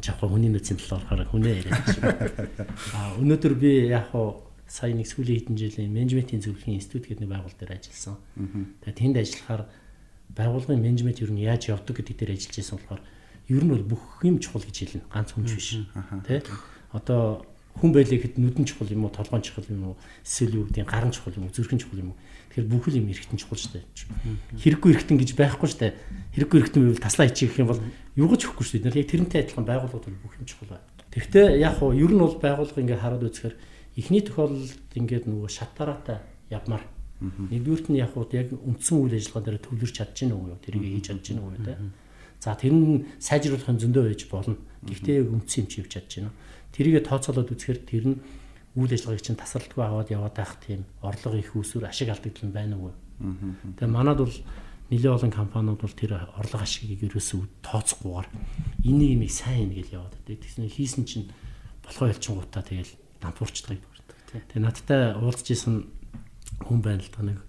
жаахан хүний нөөцийн талаар хараа хүнээ яриад байна. (laughs) А өнөөдөр би яг хуу сая нэг сүүлийн хэдэн жилийн менежментийн зөвлөхийн институт гэдэг нэг байгуул дээр ажилласан. Тэгээд тэнд ажиллахаар байгууллагын менежмент ер нь яаж явдаг гэдэг дээр ажиллаж байсан болохоор ер нь бол бүх юм чухал гэж хэлнэ. Ганц хүн биш. Тэ? Одоо хүн байлээ гэхэд нүдэн чухал юм уу, толгойн чухал юм уу, эсвэл юу гэдэг нь гарын чухал юм уу, зүрхэн чухал юм уу. Тэгэхээр бүхэл юм эргэтэн чухал шүү дээ. Хэрэггүй эргэтэн гэж байхгүй шүү дээ. Хэрэггүй эргэтэн байвал таслаа хийчих юм бол юугаж өгөхгүй шүү дээ. Яг тэрнтэй адилхан байгууллагууд бол бүх юм чухал байна. Тэгвэл яг хуу ер нь бол байгууллага ингээ хараад үзэхээр эхний тохиолдолд ингээд нөгөө шатараатай явмаар Нэгдүгürt нь яг хуу яг үндсэн үйл ажиллагаа дээр төвлөрч чадчихна уу юу? Тэрийг хийж чадчихна уу юу те. За тэр нь сайжруулахын зөндөө байж болно. Гэхдээ яг үндсэн юм чи хийж чадчихна. Тэрийгэ тооцоолоод үзэхээр тэр нь үйл ажиллагааг чинь тасралтгүй аваад яваад байх тийм орлого их үүсвэр ашиг алдагдал нь байна уу? Тэгээ манад бол нэлээд олон компаниуд бол тэр орлого ашигыг ерөөсөө тооцохгүйгээр энийг нэг сайн гэж яваад байдаг. Тэгсэн хийсэн чинь болохоо ялчингуудаа тэгэл дампуурчдаг. Тэгээ надтай уулзж исэн хүн байна л та нэг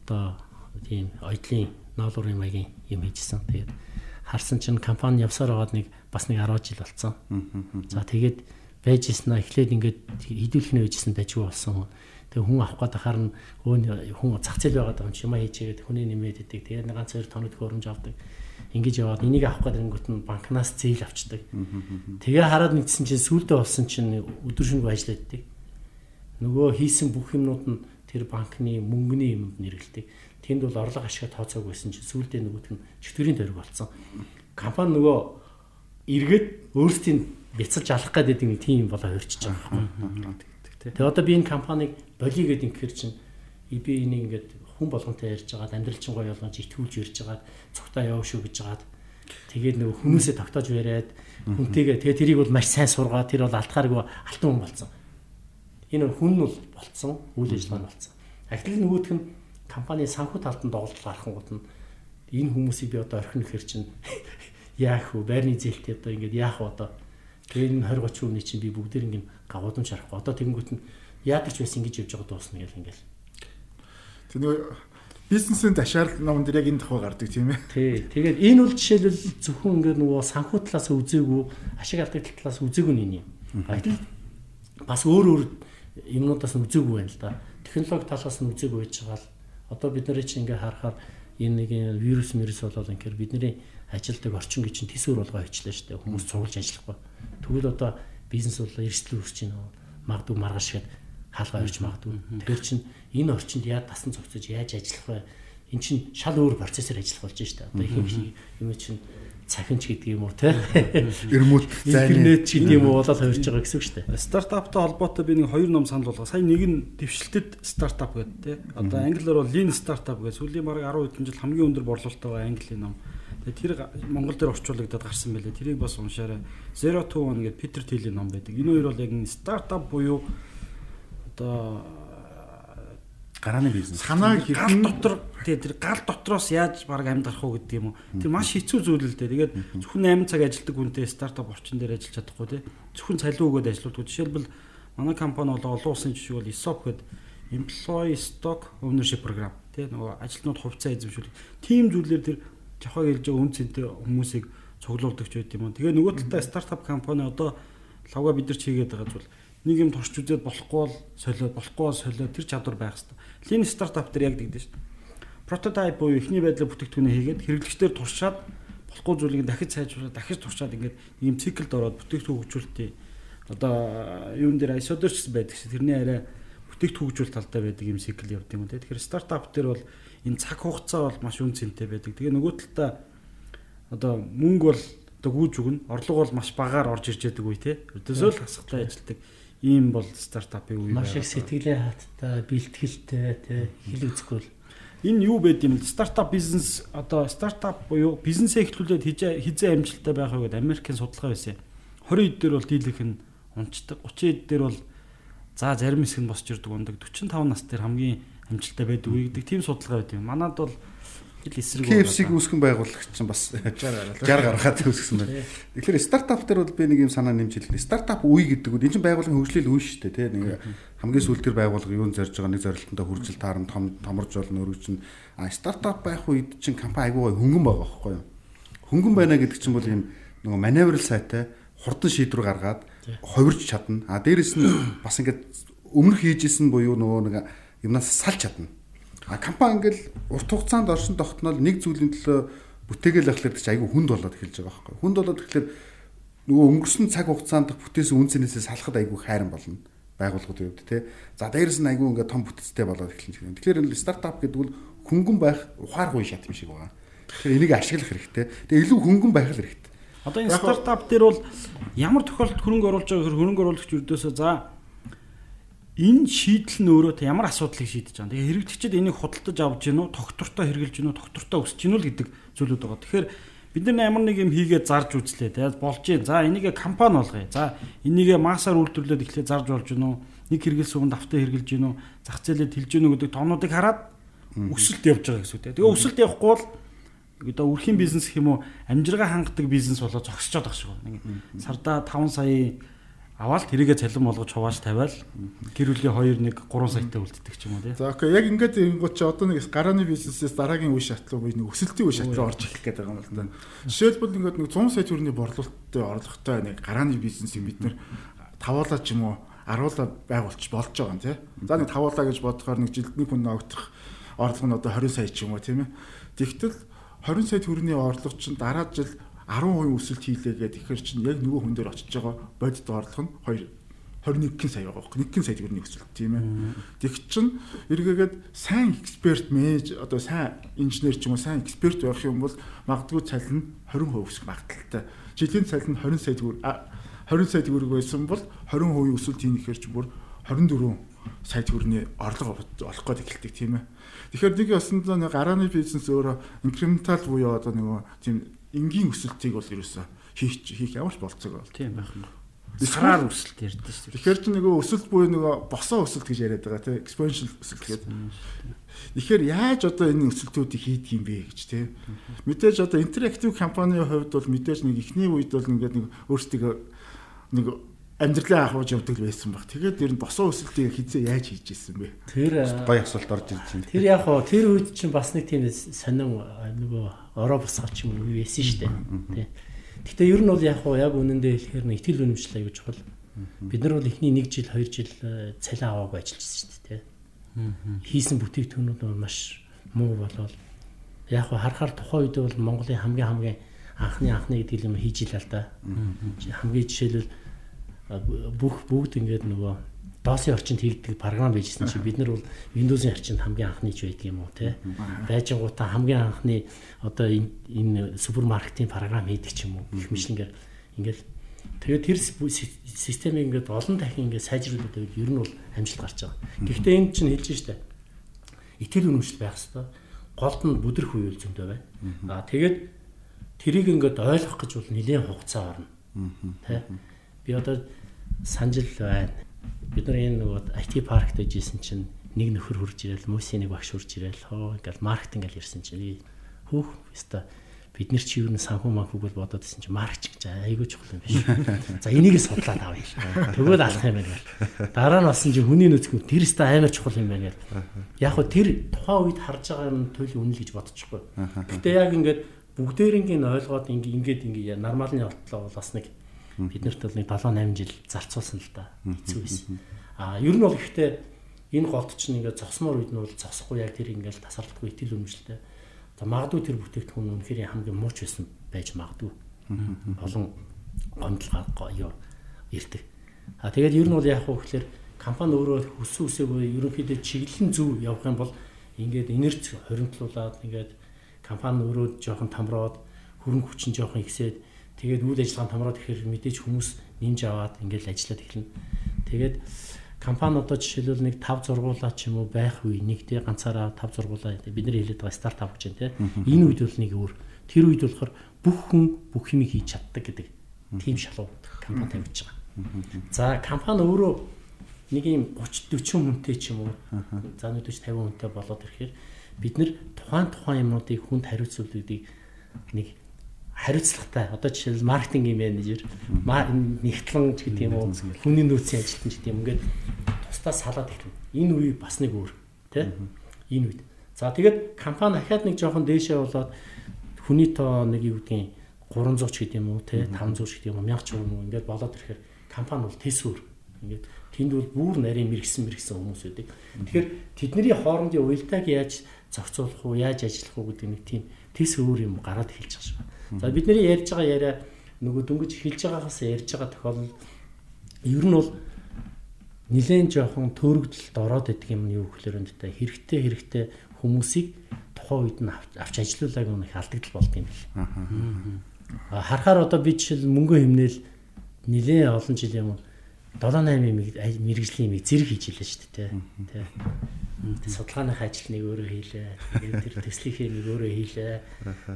одоо тийм ойдлын ноолуурын маягийн юм хийжсэн. Тэгээд харсан чинь компани явсаар байгаад нэг бас нэг 10 жил болцсон. За тэгээд байж ирсэн эхлээд ингээд хідүүлэх нь байжсэн дажгүй болсон. Тэгээ хүн авах гээд харна хүн зах зээл байгаа юм чи юм хийчихэд хүний нэмээд идэг. Тэгээд нэг ганц хоёр тоног хөрөмж авдаг. Ингэж яваад энийг авах гээд ирэнгүүт нь банкнаас зээл авчдаг. Тэгээ хараад нэгдсэн чинь сүулдэ болсон чинь өдөр шөнөгүй ажилладаг. Нөгөө хийсэн бүх юмнууд нь тэр банкны мөнгөний юмд нэргэлдэг. Тэнд бол орлого ашиг тооцоог байсан чинь сүулдэ нөгөөт нь чөтгөрийн тойрог болсон. Компани нөгөө эргээд өөрсдийн бяцалж алах гэдэг нэг тийм болоо өрчиж байгаа юм. Тэгээ одоо би энэ компанийг болиё гэдэг ингэхэр чинь би энийг ингээд хүн болгонтой ярьж байгаад амьдралчин гоё болгож итгүүлж ярьж байгаад цугтаа яв шүү гэж байгаад тэгээд нөгөө хүмүүсээ тогтоож яриад хүнтэйгээ тэгээд тэрийг бол маш сайн сургаад тэр бол алтхааргүй алтан хүн болсон. Энэ хүн нь бол болцсон, үйл ажиллагаа нь болцсон. Ахил нөгөөх нь компани санхүү талд нь доголдол гарахгууд нь энэ хүмүүсийг би одоо орхино гэхэр чинь (laughs) яах вэ? Байрны зээлтэй одоо ингээд яах вэ одоо? Тэгээд энэ 20 30 хүний чинь би бүгдээр ингээд гавуудам шарахгүй. Одоо тэгэнгүүт нь яадаг ч байсан ингэж явж байгаа дуусна гэл ингээд. Тэг нэг бизнесийн ташаал номон дээр яг энэ тухай гардаг тийм ээ. Тий. Тэгээд энэ бол жишээлбэл зөвхөн ингээд нөгөө санхүү талаас үзээгүй, ашиг алдагдлын талаас үзээгүй нэг юм. Баяр. Бас өөр өөр юмнуудаас үзээгүй байна л да. Технологи талаас нь үзээгүй байж байгаа л одоо бид нарыг чинь ингээд харахаар энэ нэг вирус мэрис болоод ингээд бидний ажилдаг орчин гэж чинь төсөөр болгоо шүү дээ. Хүмүүс цуглаж ажиллахгүй. Тэгвэл одоо бизнес бол эрсдэл үүсэж байна. Магадгүй маргааш гээд хаалгаа ирж магадгүй. Тэгэхээр чин энэ орчинд яа тасан цогцож яаж ажиллах вэ? эн чинь шал өөр процессор ажиллах болж штэ. Одоо их юм чинь цахинч гэдэг юм уу те эрмүүд интернет ч гэдэг юм уу болоод хувирж байгаа гэсэн үг шүү дээ. Стартаптай холбоотой би нэг хоёр ном санал болгоо. Сая нэг нь дэвшилтэд стартап гэдэг те. Одоо англиар бол lean startup гэж сүүлийн бараг 10 хэдэн жил хамгийн өндөр борлуулалттай байгаа английн ном. Тэгээ тэр Монгол дээр орчуулагдаад гарсан байлээ. Тэрийг бас уншаарай. Zero to One гэдэг Питер Тилийн ном байдаг. Энэ хоёр бол яг стартап буюу одоо гарааны бизнес. Санаа гал дотор тэгээ тэр гал дотроос яаж баг амьдарах уу гэдэг юм уу. Тэр маш хэцүү зүйл л дээ. Тэгээд зөвхөн 8 цаг ажилладаг хүнтэй стартап орчин дээр ажиллаж чадахгүй тий. Зөвхөн цалин өгөөд ажилладаг. Жишээлбэл манай компани бол олон улсын жишээ бол ESOP гэдэг Employee Stock Ownership Program тий. Нөгөө ажилтнууд хувьцаа эзэмшүүлэх. Тим зүйлээр тэр жохоо байгаа үн цэнтэй хүмүүсийг цуглуулдаг ч байт юм уу. Тэгээ нөгөө талдаа стартап компани одоо лавга бид нар чигээд байгаа зүйл нэг юм турш үзээд болохгүй бол солиод болохгүй бол солиод тэр чадвар байх хэрэгтэй. Lean startup дээр яг тэгдэж шүү дээ. Прототип буюу эхний байдлаа бүтээгдэхүүнээ хийгээд хэрэглэгчдээр туршаад болохгүй зүйлийг дахиж сайжруулаад дахиж туршаад ингээд ийм циклд ороод бүтээгдэхүүн хөгжүүлэлтээ одоо юун дээр айсодор ч гэсэн байдаг шээ тэрний арай бүтээгдэхүүн хөгжүүл талтай байдаг юм цикл явдаг юм те. Тэгэхээр стартап дээр бол энэ цаг хугацаа бол маш үн цэнтэй байдаг. Тэгээ нөгөө талдаа одоо мөнгө бол одоо гүйж өгнө. Орлого бол маш багаар орж ирж байдаг үе те. Өдөөсөө л хасгатай ажилтдаг ийм бол стартапын үе. Маш их сэтгэлийн хаттай, бэлтгэлтэй тий хэл үзэхгүй л энэ юу байд юм стартап бизнес одоо стартап буюу бизнесээ эхлүүлээд хизээ амжилттай байх вэ гэдэг Америкийн судалгаа байсан. 20 хэд дээр бол дийлэх нь унцдаг. 30 хэд дээр бол за зарим хэсэг нь босч ирдэг ундаг. 45 нас дээр хамгийн амжилттай байдаг үе гэдэг тийм судалгаа байд юм. Манад бол Хил эсрэг KFC-г үүсгэн байгуулагч чинь бас (laughs) 60 гаргаад үүсгэсэн байна. Тэгэхээр стартап дээр бол би нэг юм санаа нэмж хэллээ. Стартап үе гэдэг нь энэ чинь байгууллагын хөгжлийн үе шүү дээ, тийм нэг хамгийн сүүл тэр байгууллага юунд зорж байгаа нэг зорилттой хүржил таарн том томорж болно өргөж чинь а стартап байх үед чинь компани айгүй хөнгөн байгаа байхгүй юу? Хөнгөн байна гэдэг чинь бол юм нөгөө маневрал сайтай хурдан шийдвэр гаргаад ховирч чадна. А дээрэс нь (clears throat) бас ингээд өмнөх хийжсэн буюу нөгөө нэг юмнаас салж чадна А компани ингээл урт хугацаанд оршин тогтнол нэг зүйлийн төлөө бүтээгээл ахлаар ч айгүй хүнд болоод эхэлж байгаа байхгүй. Хүнд болоод тэгэхээр нөгөө өнгөрсөн цаг хугацаанд бүтээсэн үн цэнээсээ салахад айгүй хайран болно байгууллагууд үед тий. За дээрэс нь айгүй ингээд том бүтцтэй болоод эхэлж байна. Тэгэхээр энэ стартап гэдэг нь хөнгөн байх ухааргүй шат юм шиг байгаа. Тэгэхээр энийг ашиглах хэрэгтэй. Тэгээ илүү хөнгөн байх л хэрэгтэй. Одоо энэ стартап дээр бол ямар тохиолдолд хөрөнгө оруулж байгаа хөр хөрөнгө оруулагч өрдөөсөө за энэ шийдэл нь өөрөө та ямар асуудлыг шийдэж байгаа. Тэгээ хэрэглэгчид энийг худалдаж авч гинүү, тогтвортой хэрэгжилж гинүү, тогтвортой өсөж гинүү л гэдэг зүйлүүд байгаа. Тэгэхээр бид нар ямар нэг юм хийгээд зарж үзлээ. Тэгээд болж гин. За энийг компани болгоё. За энийг массаар үйлдвэрлээд эхлээ зарж болж гинүү. Нэг хэрэгэл суганд автаа хэрэгжилж гинүү, зах зээлээ тэлж гинүү гэдэг тоонуудыг хараад өсөлт явж байгаа гэсэн үг. Тэгээ өсөлт явахгүй бол одоо үрхийн бизнес гэх юм уу амжиргаа хангадаг бизнес болоо зогсчод байгаа шүү. Нэг сарда 5 сая аваад тэрийгэ цалин болгож хувааж тавиал гэр бүлийн 2 1 3 саятай үлддэг ч юм уу тий. За окей яг ингээд ингууд чи одоо нэг гарааны бизнесээс дараагийн үе шатлуу буюу нэг өсөлтийн үе шат руу орж гээд байгаа юм л да. Жишээлбэл ингээд нэг 100 сая төгрөгийн борлуулалттай орлоготой нэг гарааны бизнесийг бид нэр тавуулаа ч юм уу аруулаа байгуулж болж байгаа юм тий. За нэг тавуулаа гэж бодохоор нэг жилдний хүн ногдох орлого нь одоо 20 сая ч юм уу тийм ээ. Тэгтэл 20 сая төгрөгийн орлого чинь дараа жил 10% өсөлт хийлээ гэдэг ихэр чинь яг нөгөө хүн дээр очиж байгаа бодит орлого нь 2 21 сая байгаа байхгүй 1 сая төгрөгийн өсөлт тийм ээ. Тэг чин эргээгээд сайн эксперт менеж одоо сайн инженер ч юм уу сайн эксперт байх юм бол магадгүй цалин 20% өсөх магадaltaй. Жилийн цалин 20 сая төгрөг 20 сая төгрөг байсан бол 20% өсөлт хийх гэхэр чи бүр 24 сая төгрөгийн орлого олох гээд эхэлдэг тийм ээ. Тэгэхээр нэг ясандаа нэг гарааны бизнес өөрөө инкрементал буюу одоо нөгөө тийм энгийн өсөлтийг бол ерөөсөө хийх хийх ямарч болцоог бол. Тийм байх юм. Сараар өсөлт ярьдэн шүү. Тэгэхээр чи нөгөө өсөлт буюу нөгөө босоо өсөлт гэж яриад байгаа тийм exponential өсөлт гэдэг. Тэгэхээр яаж одоо энэ өсөлтүүдийг хийдэг юм бэ гэж тийм. Мэдээж одоо interactive компанийн хувьд бол мэдээж нэг ихний үед бол ингээд нэг өөрсдөө нэг амьдралаа ахуулж явдаг байсан баг. Тэгээд ер нь босоо өсөлтийг хизээ яаж хийж ирсэн бэ? Тэр гоё асуулт орж ирж байна. Тэр яг хоо тэр үед чинь бас нэг тийм сонин нөгөө ороо босгоч юм уу байсан шүү дээ. Тэ. Гэхдээ ер нь бол яг хуу яг үнэндээ хэлэхээр нэг итгэл үнэмшил аягүй чухал. Бид нар бол эхний 1 жил 2 жил цалин аваагүй ажиллаж шүү дээ. Хийсэн бүтээгдэхүүнүүд бол маш муу болол яг харахаар тухайн үед бол Монголын хамгийн хамгийн анхны анхны гэдэг юм хийж илаа л да. Хамгийн жишээлбэл бүх бүгд ингээд нөгөө DOS-ийн орчинд хийгдэг програм байжсэн чинь бид нар бол Windows-ийн орчинд хамгийн анхныч байдаг юм уу те. Байжгуудаа хамгийн анхны одоо энэ супермаркетийн програм хийдэг ч юм уу гэх мэтлэнгээр ингээл тэгээд тэр системийг ингээд олон дахин ингээд сайжруулдаг байвал ер нь бол амжилт гарч байгаа. Гэхдээ энэ чинь хэлж штэ. Итгэл үнэмшил байх хэвээр голд нь бүдэрх үйл зөндөө байна. Аа тэгээд тэрийг ингээд ойлгох гэж бол нэлээд хугацаа орно. Тэ. Би одоо санжил байна бид нар энэ нөгөө IT паркт дэжсэн чинь нэг нөхөр хурж ирэл мөсийн нэг багш хурж ирэл хоо ингээл маркетинг гал ирсэн чинь хүүх өста бид нар чи юу н санхүү манхүүг бол бодоод исэн чи маркетинг гэж айгүй чухал юм биш. За энийг судлаад авъя. Тэгвэл алах юм байна. Дараа нь болсон чи хүний нөөцгүй тэр өста амар чухал юм байна. Яг хөө тэр тухайн үед харж байгаа юм туйлын үнэл гэж бодчихгүй. Гэтэ яг ингээд бүгдээрингийн ойлгоод ингээд ингээд нормалны отлоо бол бас нэг биднэрт бол нэг 7 8 жил зарцуулсан л да. Хэцүү байсан. А ер нь бол ихтэй энэ голд чинь ингээд зогсмоор үед нь бол зогсохгүй яг тэр ингээд тасралтгүй итгэл үнэмшилтэй. За магадгүй тэр бүтээгдэхүүн үнэхээр хамгийн мууч байсан байж магадгүй. Олон гомдол юу ирдэг. А тэгээд ер нь бол яг хөө гэхээр компани өөрөө хүссэн үсээгүй ерөнхийдөө чиглэлэн зөв явах юм бол ингээд энерги хоригдлуулад ингээд компани өөрөө жоохон тамраад хөрөнгө хүчин жоохон ихсээд Тэгээд үйл ажиллагаанд хамраад ихээр мэдээж хүмүүс нэмж аваад ингээд ажиллаад эхэлнэ. Тэгээд компани одоо жишээлбэл нэг 5 зургуулаа ч юм уу байх үе нэгтэй ганцаараа 5 зургуулаа бид нар хэлээд байгаа стартап гэж байна тийм. Энэ үед бол нэг өөр. Тэр үед болохоор бүх хүн бүх юмыг хийж чаддаг гэдэг тийм шалгуу компани тавьж байгаа. За компани өөрөө нэг юм 30 40 хүнтэй ч юм уу за 40 50 хүнтэй болоод ирэхээр бид нар тухайн тухайн юмнуудыг хүнд хариуцуулдаг нэг хариуцлагатай. Одоо жишээл маркетингийн менежер нэгтлэн ч гэдэг юм уу? Хүний нөөцийн ажилтан ч гэдэг юм. Ингээд тусдаа салаад ирнэ. Энэ үе бас нэг өөр тий энэ үед. За тэгээд компани ахаад нэг жоохон дээшээ болоод хүний тоо нэг юу гэдгийг 300 ч гэдэг юм уу тий 500 ч гэдэг юм уу 1000 ч юм уу ингээд болоод ирэхээр компани бол тэсвэр ингээд тэнд бол бүр нарийн мэрэгсэн мэрэгсэн хүмүүс үүдэг. Тэгэхээр тэдний хоорондын уялдааг яаж зохицуулах уу яаж ажиллах уу гэдэг нэг тийм тэс өөр юм гараад эхэлж байгаа. шүү. За бидний ярьж байгаа яриа нөгөө дөнгөж хэлж байгаагаас ярьж байгаа тохиолдол ер нь бол нэлээд жоохон төрөгдөлд ороод идэг юм нь юу гэхээр энэ тэ хэрэгтэй хэрэгтэй хүмүүсийг тухайн үед нь авч ажилуулаг нэг алдагдал болд юм бэл. Харахаар одоо би жишээл мөнгө хэмнээл нэлээд олон жил юм 7 8 мэрэгжлийн юм зэрэг хийж илээ шүү дээ тий судалгааных ажил нэг өөрөө хийлээ. Тэгээд тэр төслийнхээ нэг өөрөө хийлээ.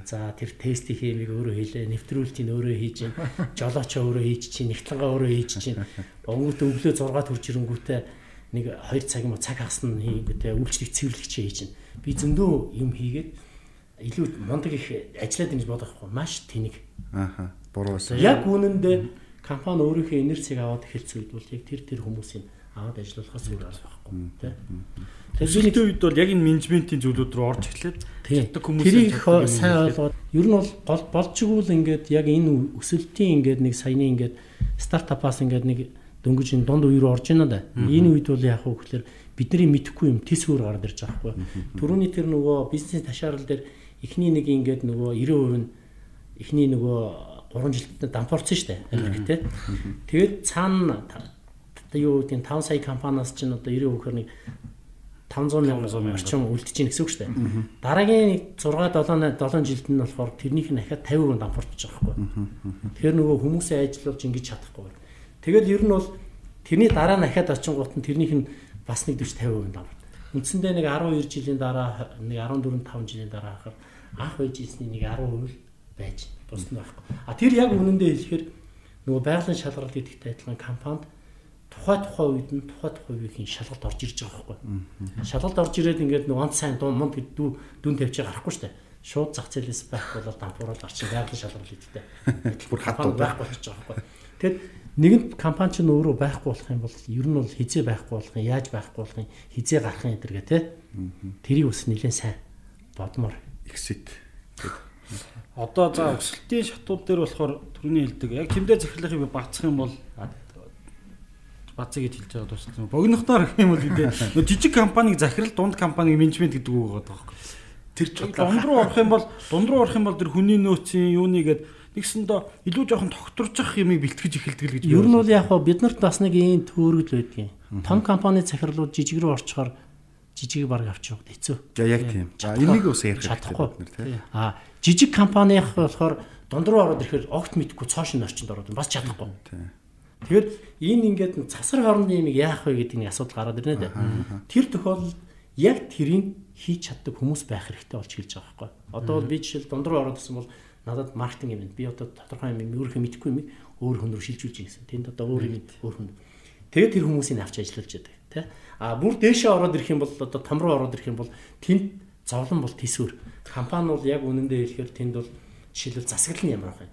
За тэр тестийнхээ нэг өөрөө хийлээ. Нэвтрүүлтийг өөрөө хийж чинь, жолоочоо өөрөө хийж чинь, нэгтлэнгаа өөрөө хийж чинь. Өнгөт өглөө 6 төрж ирэнгүүтээ нэг 2 цаг юм цаг хагас нь хийгүүтээ үйлчлэг цэвэрлэгч хийж чинь. Би зөндөө юм хийгээд илүү мундаг их ажиллаад ингэж бодохгүй маш тэнэг. Ааха. Буруу. Яг үнэндээ компани өөрийнхөө энерцийг аваад эхэлсэн үед бол яг тэр тэр хүмүүсийн аваад ажиллахаас өөр арга байхгүй тий. Тэгэхээр үед бол яг энэ менежментийн зүйлүүд рүү орж эхлээд чаддаг хүмүүс тэрийг сайн ойлгоод ер нь бол болчгүй л ингээд яг энэ өсөлтийн ингээд нэг саяны ингээд стартапаас ингээд нэг дөнгөж энэ дунд үе рүү орж ийна да. Энэ үед бол яг хөө гэхээр бидний мэдхгүй юм тэсвэр гараад ирж байгаа хгүй. Төрөний тэр нөгөө бизнес ташаарал дээр эхний нэг ингээд нөгөө 90% нь эхний нөгөө 3 жилд дампуурсан шүү дээ. Тэгээд цаана юу гэдэг 5 сая компаниас чинь одоо 90% гэхээр нэг 500 мянган орчим үлдэж гин гэсэн үг шүү дээ. Дараагийн 6 7 7 жилд нь болохоор тэрнийх нь дахиад 50% дампуурч байгаа байхгүй. Тэгэхээр нөгөө хүмүүсээ ажиллуулж ингэж чадахгүй. Тэгэл ер нь бол тэрний дараа нь дахиад очингууд нь тэрнийх нь бас нэг 40 50% дампуурч. Үндсэндээ нэг 12 жилийн дараа нэг 14 5 жилийн дараа хахаар анх байж ирсний нэг 10% байж бус нь байхгүй. А тэр яг үнэндээ хэлэхээр нөгөө байгалийн шалгалт гэдэгтэй адилхан компанид тухай тухай үед нь тухай тухай үеийн шалгалт орж ирж байгаа байхгүй. Шалгалт орж ирээд ингээд нэг онц сайн дуун мод дүү дүн тавьж гарахгүй штэ. Шууд зах зээлээс байх бол дампуурал орчин байгалийн шалгалт хийдтэй. (laughs) Бүр хатуу байхгүй болж байгаа байхгүй. Тэгэд нэгэнт компани ч өөрөө байхгүй болох юм бол ер нь бол хизээ байхгүй болох юм, яаж байхгүй болох юм, хизээ гарах юм гэдэргээ те. Тэрийг бас нэлээд сайн бодмоор exit Одоо за өсөлтийн шатууд дээр болохоор түрүүний хэлдэг яг тэмдэг захирлахыг бацах юм бол бацыг гэж хэлж байгаа тусалсан. Богинохноор гэх юм бол нөө жижиг компаниг захирал дунд компаниг менежмент гэдэг үг байгаа байхгүй. Тэр ч дунд руу орох юм бол дунд руу орох юм бол тэр хүний нөөцийн юуны гээд нэгсэндээ илүү жоохон тогтворч ах юмыг бэлтгэж эхэлдэг л гэж. Ер нь бол яг хаа бид нарт бас нэг ийм төөргөл байдгийн. Том компани захирлууд жижиг рүү орчхоор жижиг баг авч явах хэцүү. За яг тийм. За энийг бас ярих хэрэгтэй бид нар тийм. А жижиг компанийх болохоор дунд руу ороод ирэхээр огт мэдгүй цоошин орчинд ороод бас чадахгүй. Тийм. Тэгэхээр энэ ингээд цасар хоорондын юм яах вэ гэдэг нэг асуудал гараад ирнэ дээ. Тэр тохиолдолд яг тэрийг хийж чаддаг хүмүүс байх хэрэгтэй болж ирж байгаа байхгүй. Одоо бол би жишээл дунд руу ороод ирсэн бол надад маркетинг юм. Би одоо тодорхой юм өөрийнхөө мэдэхгүй юм өөр хүн рүү шилжүүлж гисэн. Тэнд одоо өөр юм өөр хүн. Тэгээд тэр хүмүүсийг авч ажиллуулж яадаг тий. А бүр дээшээ ороод ирэх юм бол одоо том руу ороод ирэх юм бол тэнд зовлон бол тийсвэр. Компани бол яг үнэндээ хэлэхээр тэнд бол жишээлбэл засаглал нь ямар байх вэ?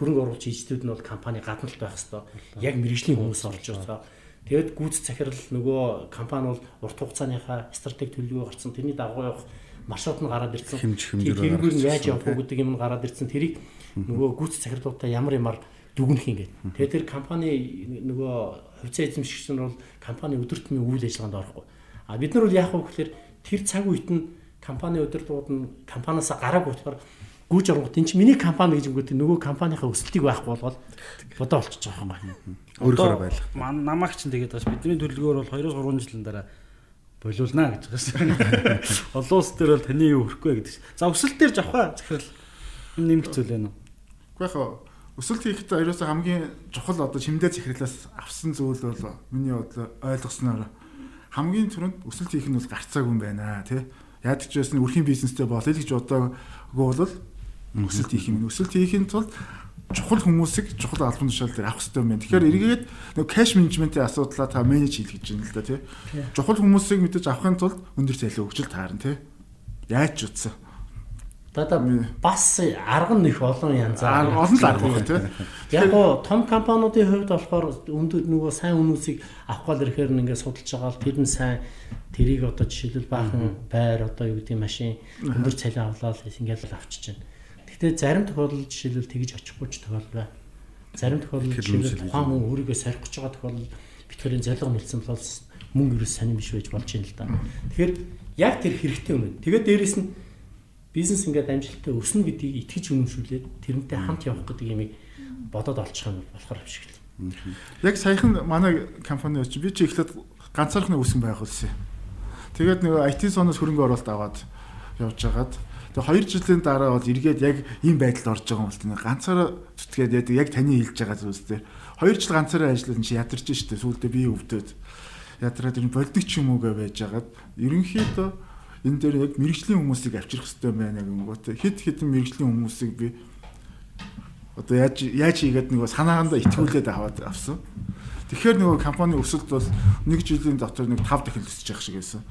Хөрөнгө оруулагч эзэдүүд нь бол компани гадналт байх хэвээр яг мэрэгжлийн хүмүүс орж байгаа. Тэгэд гүйц захирал нөгөө компани бол урт хугацааныхаа стратеги төлөвлөгөө гарцсан тэрний дагуу явах маршрут нь гараад ирсэн. Тэрийг нь яаж явах вэ гэдэг юм нь гараад ирсэн. Тэрийг нөгөө гүйц захирлуудаа ямар ямар дүгнэх юм гээд. Тэгээд тэр компани нөгөө хувьцаа эзэмшигч нар бол компани өдөртмийн үйл ажиллагаанд орохгүй. А бид нар бол яах вэ гэхээр тэр цаг үед нь компани өдөртүүд нь компаниас гараагүй болохоор гүйж оронгот энэ чинь миний компани гэж үгүйт нөгөө компанийхаа өсөлтийг байхгүй болгоод бодоо олчихж байгаа юм байна. Өөрөөр байлах. Маань намайг ч тэгээд бас бидний төлөвлөгөөр бол 2-3 жилийн дараа болиулнаа гэж байгаа шээ. (laughs) Олон улс төр бол таны юу хөрөхгүй гэдэг. За өсөлт дээр жавхаа захирал нэмэх зүйл байна уу? Гэхдээ яг өсөлт хийхэд ерөөсөө хамгийн чухал одоо чимдээ захирлаас авсан зүйл бол миний бодлоо ойлгосноор хамгийн түрүүнд өсөлт хийх нь бол гарцаагүй юм байна тий. Яадаг ч байсан үрхийн бизнестэй болъё л гэж бодоагүй бол өсөлт хийх юм. Өсөлт хийхин тулд чухал хүмүүсийг чухал албан тушаал дээр авах хэрэгтэй юм. Тэгэхээр эргээд нэг кэш менежментийн асуудлаа та менеж хийх гэж байна л да тий. Чухал хүмүүсийг мэдээж авахын тулд өндөр цалин өгчл таарна тий. Яаж ч утсан. Дада бас арга нь их олон янзаар олон л арга байна тий. Яг гоо том компаниудын хувьд болохоор өндөр нөгөө сайн хүмүүсийг авах гал ирэхээр нь ингээд судалж байгаа л тэр нь сайн тэрийг одоо жишээлбэл баахан байр одоо юу гэдэг машин өндөр цалин авлаа л ингээд л авчиж байна Гэтэ зарим тохиолдолд жишээлбэл тэгж очихгүй ч тохиол бай. Зарим тохиолдолд жишээлбэл тухайн хүн өөрийгөө сорих гэж байгаа тохиолдолд битгэрийн зорилго нэлсэн бол мөнгө ерөөс сонирм биш байж болж байна л да. Тэгэхээр яг тэр хэрэгтэй юм байна. Тэгээд дээрэс нь бизнес ингээд амжилттай өснө гэдгийг итгэж үнэмшүүлээд тэрнтэй хамт явах гэдэг юмыг бодоод олчих юм болохоор авшиг. Яг саяхан манай компани очив би чи эхлээд ганцаархны үсэн байх үлсэн. Тэгээд нөгөө IT сонос хөрөнгө оруулалт аваад явж байгаад Тэгээ 2 жилийн дараа бол эргээд яг ийм байдалд орж байгаа юм бол тийм ганцаараа зүтгээд яг таны хэлж байгаа зүйлс дээр 2 жил ганцаараа ажилласан чи ядарч штэ сүүлдээ би өвдөд. Ядраад энэ болдог ч юм уугаа байж хагаад ерөнхийдөө энэ дээр яг мэрэгжлийн хүмүүсийг авчрах хэрэгтэй байна гингүүт хэд хэдэн мэрэгжлийн хүмүүсийг би одоо яаж яаж хийгээд нөгөө санаандаа итгүүлээд аваад авсан. Тэгэхээр нөгөө компани өсөлт бол нэг жилийн дотор нэг 5 дахин өсөж явах шиг байсан.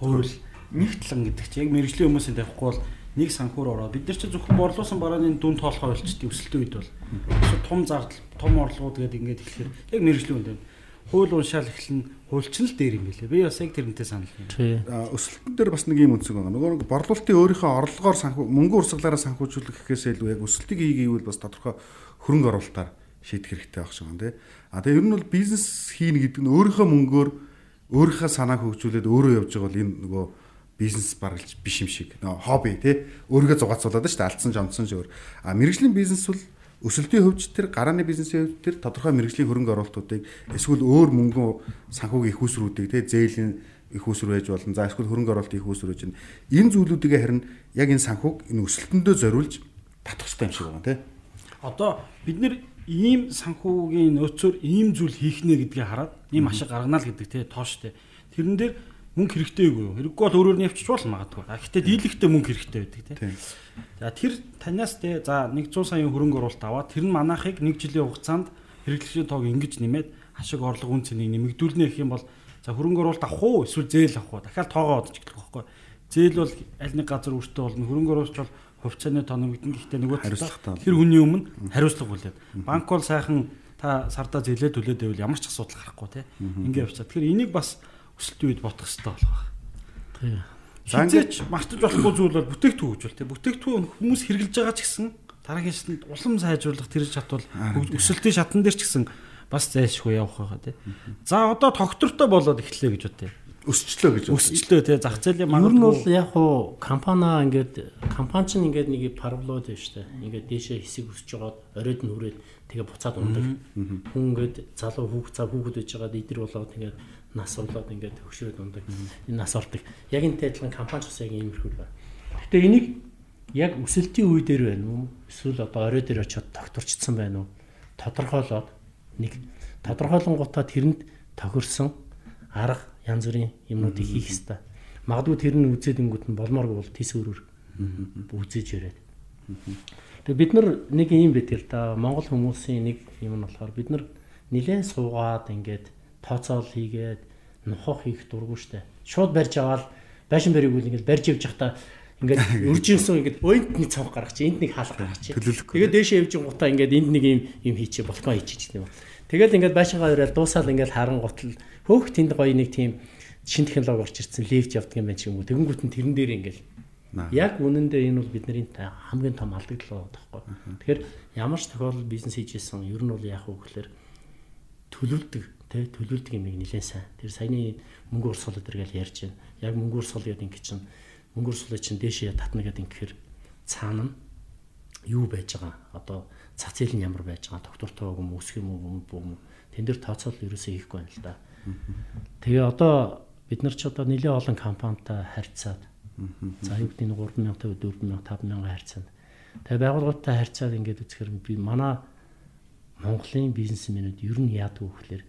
Хууль нэгтлэн гэдэг чинь яг мэрэгжлийн хүмүүсийн тавихгүй бол нэг санхуур ороод бид нар чи зөвхөн борлуусан барааны дүн тоолохоо болчихдээ өсөлтөө үед бол том зардал том орлогууд гэдэг ингээд эхлэхээр яг мэрэгжлийн үнд байна. Хууль уншаал эхлэн хуульчин л дээр юм билээ. Би бас яг тэрнтэй санал юм. Өсөлтөн дээр бас нэг юм үнцэг байгаа. Нөгөө борлуулалтын өөрийнхөө орлогоор санхүү мөнгө урсгалаараа санхүүжүүлэх гэхээс илүү яг өсөлтийг хийгээвэл бас тодорхой хөрөнгө оруулалтаар шийдэх хэрэгтэй байх шиг байна тий. А тэгээ ер нь бол бизнес хийнэ гэдэг нь өөрийнхөө мөнгөөр өөрийнхөө санааг хөгжүүлээд өөрөө явж байгаа бол энэ нөгөө бизнес баргалж биш юм шиг нөө хобби тий өөрийгөө зугаацуулаад шүү дээ алдсан жомцсон шүү. А мэрэгжлийн бизнес бол өсөлтийн хөвч төр гарааны бизнесийн хөвч төр тодорхой мэрэгжлийн хөрөнгө оруулалтуудыг эсвэл өөр мөнгөн санхүүгийн их усруудыг тий зээлийн их усруу байж болно. За эсвэл хөрөнгө оруулалтын их усруу гэж энэ зүйлүүдийг харин яг энэ санхүүг энэ өсөлтөндөө зориулж татах хэрэгтэй юм шиг байна тий. Одоо бид нэр ийм санхүүгийн нөөцөөр ийм зүйл хийх нэ гэдгийг хараад ийм ашиг гаргана л гэдэг тий тоо штэ. Тэрэн дээр мөнгө хэрэгтэйгүй юу? Хэрэггүй бол өөрөөр нь явчих бол магадгүй. А гэхдээ дийлэгтэй мөнгө хэрэгтэй байдаг тийм. За тэр танаас те за 100 саяын хөрөнгө оруулалт аваад тэр нь манайхыг 1 жилийн хугацаанд хэрэглэгчийн тоог ингэж нэмээд хашиг орлого үн цэнийг нэмэгдүүлнэ гэх юм бол за хөрөнгө оруулалт авах уу эсвэл зээл авах уу? Дахиад тоогоо одож эхлэх байхгүй. Зээл бол аль нэг газар өртөө болно. Хөрөнгө оруулалт бол хувьцааны тоо нэмэгдэн гэхдээ нөгөө тэр хүний өмнө хариуцлага үлээд. Банк бол сайхан та сардаа зээлээ төлөөд байвал ямар ч асуудал гарахгүй тий. Ингээ явцаа. Тэгэхээр энийг бас өсөлтийн үед бодох хэрэгтэй болох байна. Тийм. Ингэж мартаж болохгүй зүйл бол бүтээгдэхүүн хөгжүүл тийм бүтээгдэхүүн хүмүүс хэрэглэж байгаа ч гэсэн дараагийн шатнд улам сайжруулах тэр шатвал өсөлтийн шатн дээр ч гэсэн бас зайлшгүй явах байгаа тийм. За одоо тогтвортой болоод эхлэе гэж бодъё. өсчлөө гэж өсчлөө тий зах зээлийн Ер нь бол яг хуу компаниа ингээд компани чинь ингээд нэг параблод байна шүү дээ. Ингээд дээшээ хэсэг өсөж жагаад оройд нь хүрээд тэгээ буцаад ундаг. Хүн ингээд залуу хүүхд цаа хүүхэд байж байгаа идэр болоод тэгээд нас болоод ингээд хөшрөөд ундаг. Энэ нас ордог. Яг энэ адилхан компани ч бас яг иймэрхүү байна. Гэтэ энийг яг өсөлтийн үе дээр байна уу? Эсвэл одоо орой дээр очиод тогтворчдсан байна уу? Тодорхойлоод нэг тодорхойлонгуудаа тэрэнд тохирсон арга янз бүрийн юмнуудыг хийх хэрэгтэй. Магадгүй тэр нь үзээд ингүүт нь болмооргүй бол тис өөрөөр үзэж яриад. Тэгээ бид нар нэг юм бид л да Монгол хүмүүсийн нэг юм нь болохоор бид нар нилээн суугаад ингээд тооцоол хийгээд нухах хийх дурггүй штэ. Шууд барьж аваад байшин барийг үл ингээд барьж явж захта ингээд (laughs) үржинсэн ингээд ойнт нэг цонх гаргах чи энд нэг хаалга гаргах чи. Тэгээд дээшээ явж гутаа ингээд энд нэг юм юм хийчихэ балкон хийчих юм. Тэгэл ингээд байшингаа өрөөл дуусаал ингээд харан гутал хөөх тэнд гоё нэг тийм шин технологи орж ирсэн лифт явдаг юм байна ч юм уу. Тэгэнгүүт нь тэрэн дээр ингээд яг үнэндээ энэ бол бидний хамгийн том алдагдлаа таахгүй. Тэгэхээр ямар ч тохиолдолд бизнес хийжсэн ер нь бол яах вэ гэхээр төлөвлөдөг тий төлөвлөдөг юм нэлээд сайн. Тэр саяны мөнгө урсгал өдр гэж ярьж байна. Яг мөнгө урсгал гэдэг ингэ чинь мөнгө урсгалыг чинь дээшээ татна гэдэг ингэхээр цаана юу байж байгаа одоо цац зээл нь ямар байж байгаа доктортой юм өсөх юм уу юм тэн дээр тооцоол ерөөсөө хийхгүй байна л да. Тэгээ одоо бид нар ч одоо нэлээд олон компанитай харьцаад за юу гэдэг нь 3000 4000 5000 харьцаад тэгээ байгууллагатай харьцаад ингээд үзэхээр би манай Монголын бизнесмэнүүд ер нь яадаг вэ гэхээр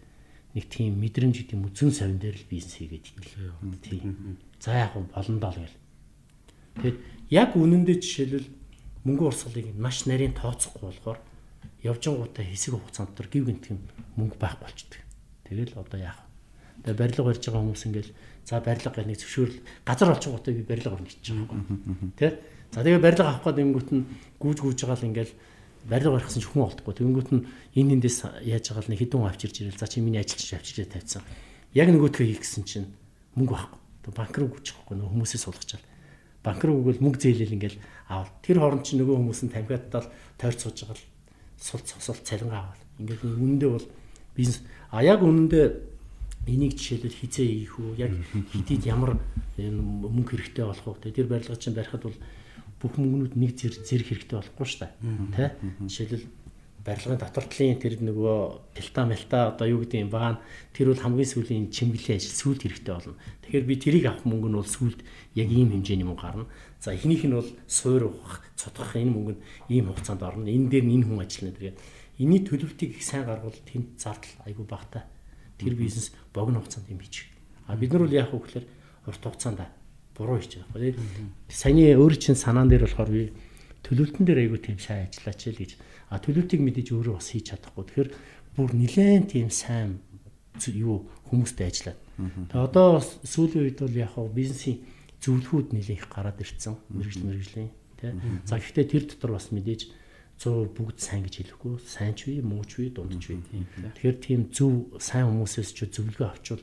нэг тийм мэдрэмж гэдэг юм үзэн совин дээр л бизнес хийгээд идэв. Тийм. За яг болондоо л гэл. Тэгэд яг үнэндээ жишээлбэл мөнгө урсгалыг маш нарийн тооцохгүй болохоор явжингуудаа хэсэг хугацаанд төр гів гинт юм мөнгө байхгүй болчдөг. Тэгэл одоо яах вэ? Тэгээ барилга барьж байгаа хүмүүс ингээл за барилга гэх нэг зөвшөөрөл газар олчингуудаа би барилга барьж гэж байгаа юм. Тэ? За тэгээ барилга авах юмгут нь гүүж гүүж байгаа л ингээл барилга барихсан ч хүн олдохгүй. Тэнгүүт нь энэ эндээс яаж байгаа л нэг хідэн авчирж ирэл. За чи миний ажилч авчирж тавьсан. Яг нөгөөдхөө хийх гэсэн чинь мөнгө байхгүй. Банк руу гүйчих байхгүй нөө хүмүүсээ суулгачаал банк руу өгвөл мөнгө зээлэл ингээл аавал тэр хооронд чи нөгөө хүмүүс нь тамхиадтал тойрч сууж байгаа л сул цосол цалингаа авал ингээд үнэндээ бол бизнес а яг үнэндээ энийг жишээлбэл хизээ ийх үү яг (laughs) хэдийд ямар мөнгө хэрэгтэй болох уу тэр барилга чинь барихад бол бүх мөнгнүүд нэг зэрэг хэрэгтэй болохгүй шүү дээ тэ жишээлбэл барилгын дотортлын тэр нөгөө пилта мэлта одоо юу гэдэг юм баан тэр бол хамгийн сүүлийн чимэглэлийн ажил сүүлд хэрэгтэй болно. Тэгэхээр би тэрийг авах мөнгө нь бол сүүлд яг ийм хэмжээний мөнгө гарна. За эхнийх нь бол суур ухах, цутгах энэ мөнгө нь ийм хугацаанд орно. Энэ дээр нь энэ хүн ажиллана тэгээд энэний төлөвтийг их сайн гаргавал тэнд зардал айгүй багтаа. Тэр бизнес богино хугацаанд юм хийж. А бид нар бол яах вэ гэхээр урт хугацаанд буруу хийж байгаа. Саяны өөр чинь санаан дээр болохоор би төлөвлөлтөн дээр айгүй тийм сайн ажиллаач л гэж А төлөвтийг мэдээж өөрөө бас хийж чадахгүй. Тэгэхээр бүр нилээн тийм сайн юу хүмүүстэй ажиллаад. Тэгээ одоо сүүлийн үед бол яг хаа бизнесийн зөвлөхүүд нэлээд их гараад ирцэн мэрэгжил мэрэгжлийн тий. За гэхдээ тэр дотор бас мэдээж 100 бүгд сайн гэж хэлэхгүй сайн ч бий муу ч бий дунд ч бий. Тэгэхээр тийм зөв сайн хүмүүсээс ч зөвлөгөө авчвал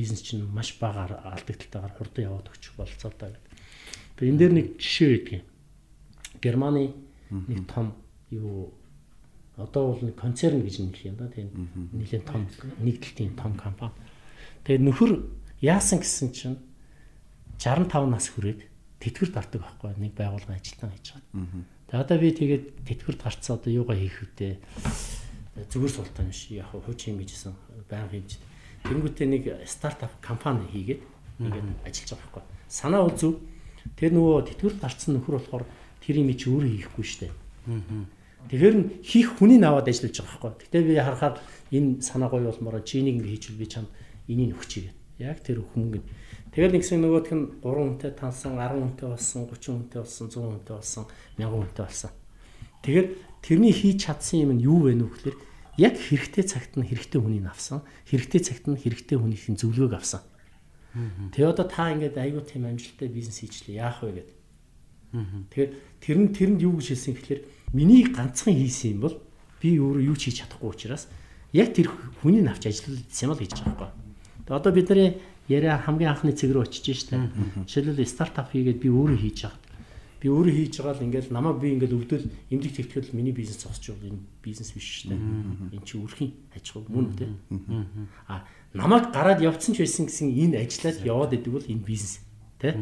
бизнес чинь маш бага алдагталтайгаар хурдан яваад өгчих болцоотой гэдэг. Тэгээ энэ дээр нэг жишээ өгдөг юм. Германы нэг том юу одоо бол нэг концерн гэж нэлэх юм да тийм нэлийн том нэгдэлтийн том компани. Тэгээд нөхөр яасан гэсэн чинь 65 нас хүрээд тэтгэврт гардаг байхгүй нэг байгууллага ажилтан хийж байгаа. Тэгээд одоо би тэгээд тэтгэврт гарцсан одоо юугаа хийх вүдээ зүгээр суултаа шиг яг хууч юм гэжсэн байнга хийж. Тэнгүүтээ нэг стартап компани хийгээд ингээд ажиллаж байгаа байхгүй. Санаа бол зөв. Тэр нөгөө тэтгэврт гарцсан нөхөр болохоор тэр юм чи өөрөө хийхгүй штэ. Аа Тэгэхээр нь хийх хүнийг аваад ажиллаж байгаа байхгүй. Гэтэ би харахаар энэ санаа гоё болмоор чи энийг ингэ хийчихвэл би чамд энийг өгч игээд. Яг тэр хүмүүнг. Тэгэл нэгсэн нөгөөх нь 3 хүнтэй тансан, 10 хүнтэй болсон, 30 хүнтэй болсон, 100 хүнтэй болсон, 1000 хүнтэй болсон. Тэгэхээр тэрний хийж чадсан юм нь юу вэ нөх гэхээр яг хэрэгтэй цагт нь хэрэгтэй хүнийг авсан. Хэрэгтэй цагт нь хэрэгтэй хүнийхин зөвлөгөөг авсан. Тэгээ одоо та ингээд аюу тийм амжилттай бизнес хийчлээ яах вэ гэдэг. Тэгэхээр тэр нь тэрэнд юу гэж хэлсэн гэхээр миний ганцхан хийсэн юм бол би өөрөө юу ч хийж чадахгүй учраас яг тэр хүний навч ажилласан юм л хийж байгаа байхгүй. Тэгээ одоо бидний яриа хамгийн анхны цэг рүү очиж штэ. Жишээлбэл стартап хийгээд би өөрөө хийж байгаа. Би өөрөө хийж байгаа л ингээл намаа би ингээл өвдөл эмдэх тэгтгэл миний бизнес зогсож байгаа энэ бизнес биш штэ. Энэ чи өрхийн аж ахуй мөн үү те. А намайг гараад явцсан ч байсан гэсэн энэ ажиллаад яваад идэг бол энэ бизнес тий.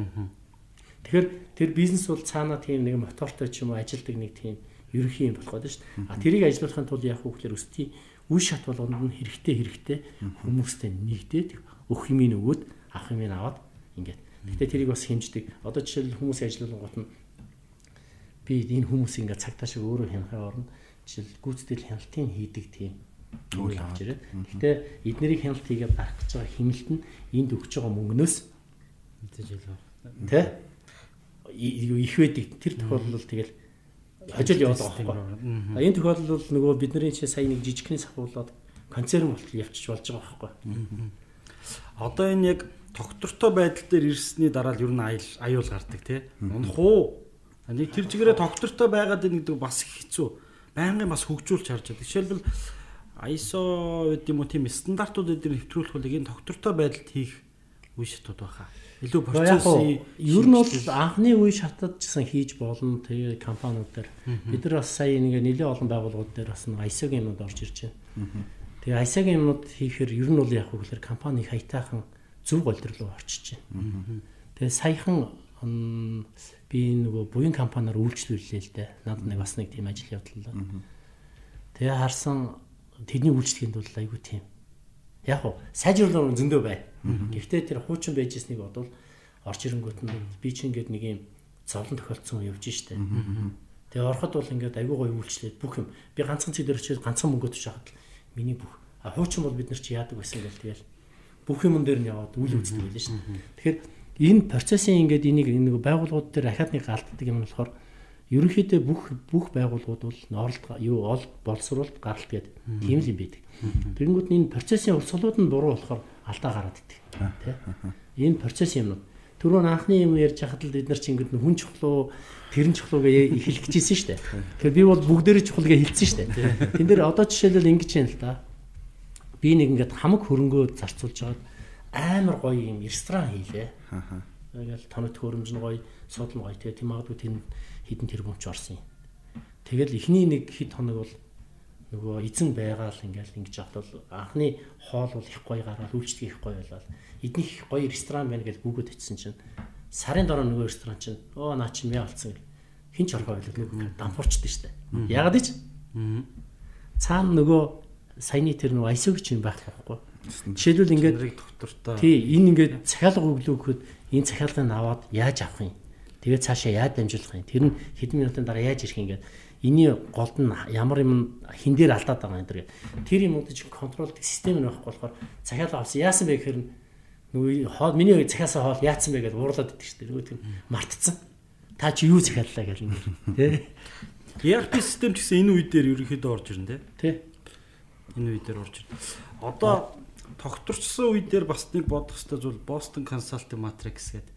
Тэгэхээр тэр бизнес бол цаана тийм нэг мотортой ч юм уу ажилдаг нэг тийм ерөнхий юм болох гэдэг шүү дээ. А тэрийг ажиллуулахын тулд вэ гэхээр өсти үе шат болгонд нь хэрэгтэй хэрэгтэй хүмүүстэй нэгдээд өөх юм өгөөд авах юм аваад ингээд. Гэтэ тэрийг бас хэмждэг. Одоо жишээл хүмүүс ажиллуулгын гот нь би энэ хүмүүс ингээд цагтаа шиг өөрөө хянахаа орно. Жишээл гүйцэтгэл хяналтын хийдэг тийм үйл авч ирээд. Гэтэ эднэрийг хяналт хийгээд гарах гэж байгаа хэмнэлт нь энд өгч байгаа мөнгнөөс мэдээж илүү. Тэ? их байдаг. Тэр тохиолдолд бол тэгэл яваад байгаа байхгүй. Энэ тохиолдолд бол нөгөө бидний чи сая нэг жижигхэн сахуулаад концерн болтол явчих болж байгаа байхгүй. Одоо энэ яг тогтвортой байдал дээр ирсний дараа л ер нь аюул гардаг тий. Унах уу? Нэг тэр чигээрээ тогтвортой байгаад нэг бас хэцүү. Байнгын бас хөгжүүлж харж байгаа. Жишээлбэл ISO гэдэг юм уу тийм стандартуудыг дээр нэвтрүүлэх бол энэ тогтвортой байдалд хийх үе шатууд байхаа. Илүү процессын ер нь бол анхны үе шатад гэсэн хийж болно. Тэгээ компаниуд дээр бид нар бас сая нэг нэлээд олон байгууллагууд дээр бас ISO-гийн юмуд орж ирж байна. Тэгээ ISO-гийн юмуд хийхээр ер нь бол яг гэхээр компани хайтаахан зөв голдор руу орчиж байна. Тэгээ саяхан би нөгөө буян компаниар үйлчлүүллээ л дээ. Надад нэг бас нэг тийм ажил явууллаа. Тэгээ харсан тэдний үйлчлэгэнд бол айгүй тийм. Яг уу сайжруулах зөндөө бай. Гэхдээ тэр хуучин байжснийг бодвол орч ирэнгүүт нь би ч ингээд нэг юм зовлон тохиолдсон явж штэ. Тэгээ ороход бол ингээд айгүй гоё үйлчлээд бүх юм би ганцхан цэг дээр очиж ганцхан мөнгө төж хахад миний бүх хуучин бол бид нар чи яадаг байсан гэл тэгэл бүх юм дээр нь яваад үйл үздэг байлаа штэ. Тэгэхээр энэ процессын ингээд энийг нэг байгууллагууд дээр ахаад нэг галддаг юм болохоор ерөнхийдөө бүх бүх байгууллагууд бол нооролт юу ол боловсруулалт гаралт гэдэг тийм л юм байдаг. Тэгэнгүүт энэ процессын урсгалууд нь буруу болохоор алдаа гараад идэг. Тэ? Энэ процесс юмнууд түрүүн анхны юм ярьж хахад л бид нар чи ингэдэг хүн чухлуу тэрэн чухлуу гэж эхлэх гэжсэн шүү дээ. Тэгэхээр би бол бүгдээрээ чухал гэж хэлсэн шүү дээ. Тэн дээр одоо жишээлбэл ингэж юм л да. Би нэг ингээд хамаг хөрөнгөө зарцуулж байгаад амар гоё юм ресторан хийлээ. Ингээл тоног хөрөмж нь гоё, судал нь гоё. Тэгээ тийм магадгүй тэр хідэн тэрбумч орсон юм. Тэгэл эхний нэг хэд хоног бол нөгөө эзэн байгаа л ингээл ингэж явахад бол анхны хоол бол их гоё гараад үйлчлэг их гоё болоод эднийх гоё ресторан байна гэж гүгөөд очисон чинь сарын дараа нөгөө ресторан чинь оо наа чинь яа болсон гэл хин ч орхоо байлаа нөгөө дампуурчдээ штэ. Ягаад гэж? Цаана нөгөө саяны тэр нөгөө айсогч юм байх байхгүй. Жишээлбэл ингээд доктортой. Тий, энэ ингээд цахиалга өглөө гэхэд энэ цахиалгыг аваад яаж авах юм? Тэгээд цаашаа яаж дамжуулах юм? Тэр нь хэдэн минутын дараа яаж ирэх юм гээд эний голд нь ямар юм хин дээр алдаад байгаа юм дэр. Тэр юмудыг чинь контролдох систем байхгүй болохоор цахиалга авсан яасан бэ гэхээр нөгөө хоол миний цахиасаа хоол яатсан бэ гэдээ уурлаад идэг шүү дээ. Нөгөө тийм мартцсан. Та чи юу цахиаллаа гэж ингэ. Тэ. ERP систем ч гэсэн энэ үе дээр ерөнхийдөө орж ирнэ тэ. Тэ. Энэ үе дээр орж ирнэ. Одоо тогтворчсон үе дээр бас нэг бодох хэрэгтэй зүйл Boston Consulting Matrix гэдэг.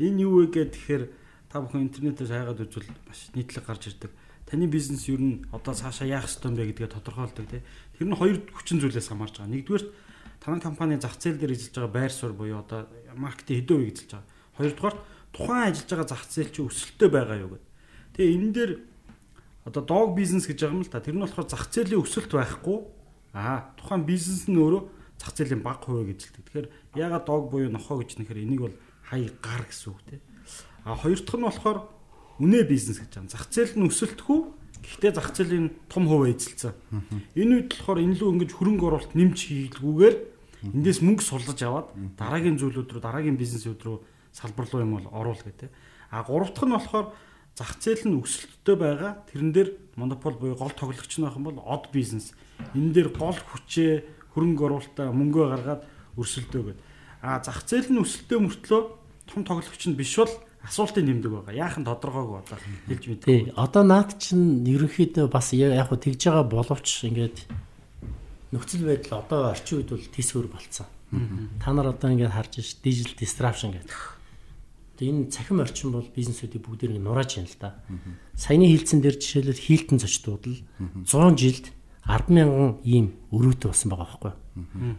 Энэ юу вэ гэхээр та бүхэн интернетээс хайгаад үзвэл маш нийтлэг гарч ирдэг. Таны бизнес ер нь одоо цаашаа яах ёстой юм бэ гэдгээ тодорхойлдог тий. Тэр нь хоёр хүчин зүйлээс хамаарч байгаа. Нэгдүгээр танай компани зах зээл дээр эзэлж байгаа байр суурь буюу одоо маркетинг хэдэн үе эзэлж байгаа. Хоёрдугаар тухайн ажиллаж байгаа зах зээл чи өсөлттэй байгаа юу гэдэг. Тэгээ энэ дээр одоо дог бизнес гэж байгаа юм л та. Тэр нь болохоор зах зээлийн өсөлт байхгүй. Аа тухайн бизнес нь өөрөө зах зээлийн бага хувийг эзэлдэг. Тэгэхээр ягаад дог буюу нохоо гэж нэхэр энийг бол хай гар гэсэн үг тий. А хоёр дахь нь болохоор үнэ бизнес гэж байгаа. Зах зээл нь өсөлтгүй. Гэхдээ зах зээлийн том хувь эзэлсэн. Энэ үед болохоор энэ лүү ингэж хөрөнгө оруулалт нэмж хийлгүүгээр эндээс мөнгө суллаж аваад дараагийн зүйлүүд рүү дараагийн бизнесүүд рүү салбар руу юм бол оруул гэдэг. А гурав дахь нь болохоор зах зээл нь өсөлттэй байгаа. Тэрэн дээр монопол буюу гол тоглогч нь юм бол од бизнес. Энэ дээр гол хүчээ хөрөнгө оруулалтаа мөнгөө гаргаад өрсөлдөө гэдэг. А зах зээл нь өсөлтөө мөртлөө том тоглогч нь биш бол асуултын нэмдэг байгаа. Яахан тодорхойг одоо хэлж мэдээ. Тий. Одоо наад чинь ерөнхийдөө бас яг хөө тэгж байгаа боловч ингээд нөхцөл байдал одоо орчин үед бол тийсвэр болцсон. Та нар одоо ингээд харж ш digital disruption гэдэг. Энэ цахим орчин бол бизнесүүдийг бүгдийг нурааж байна л да. Саяны хилцэн дээр жишээлбэл хийлтэн зочдууд л 100 жилд 10 мянган ийм өрөөтэй болсон байгаа байхгүй.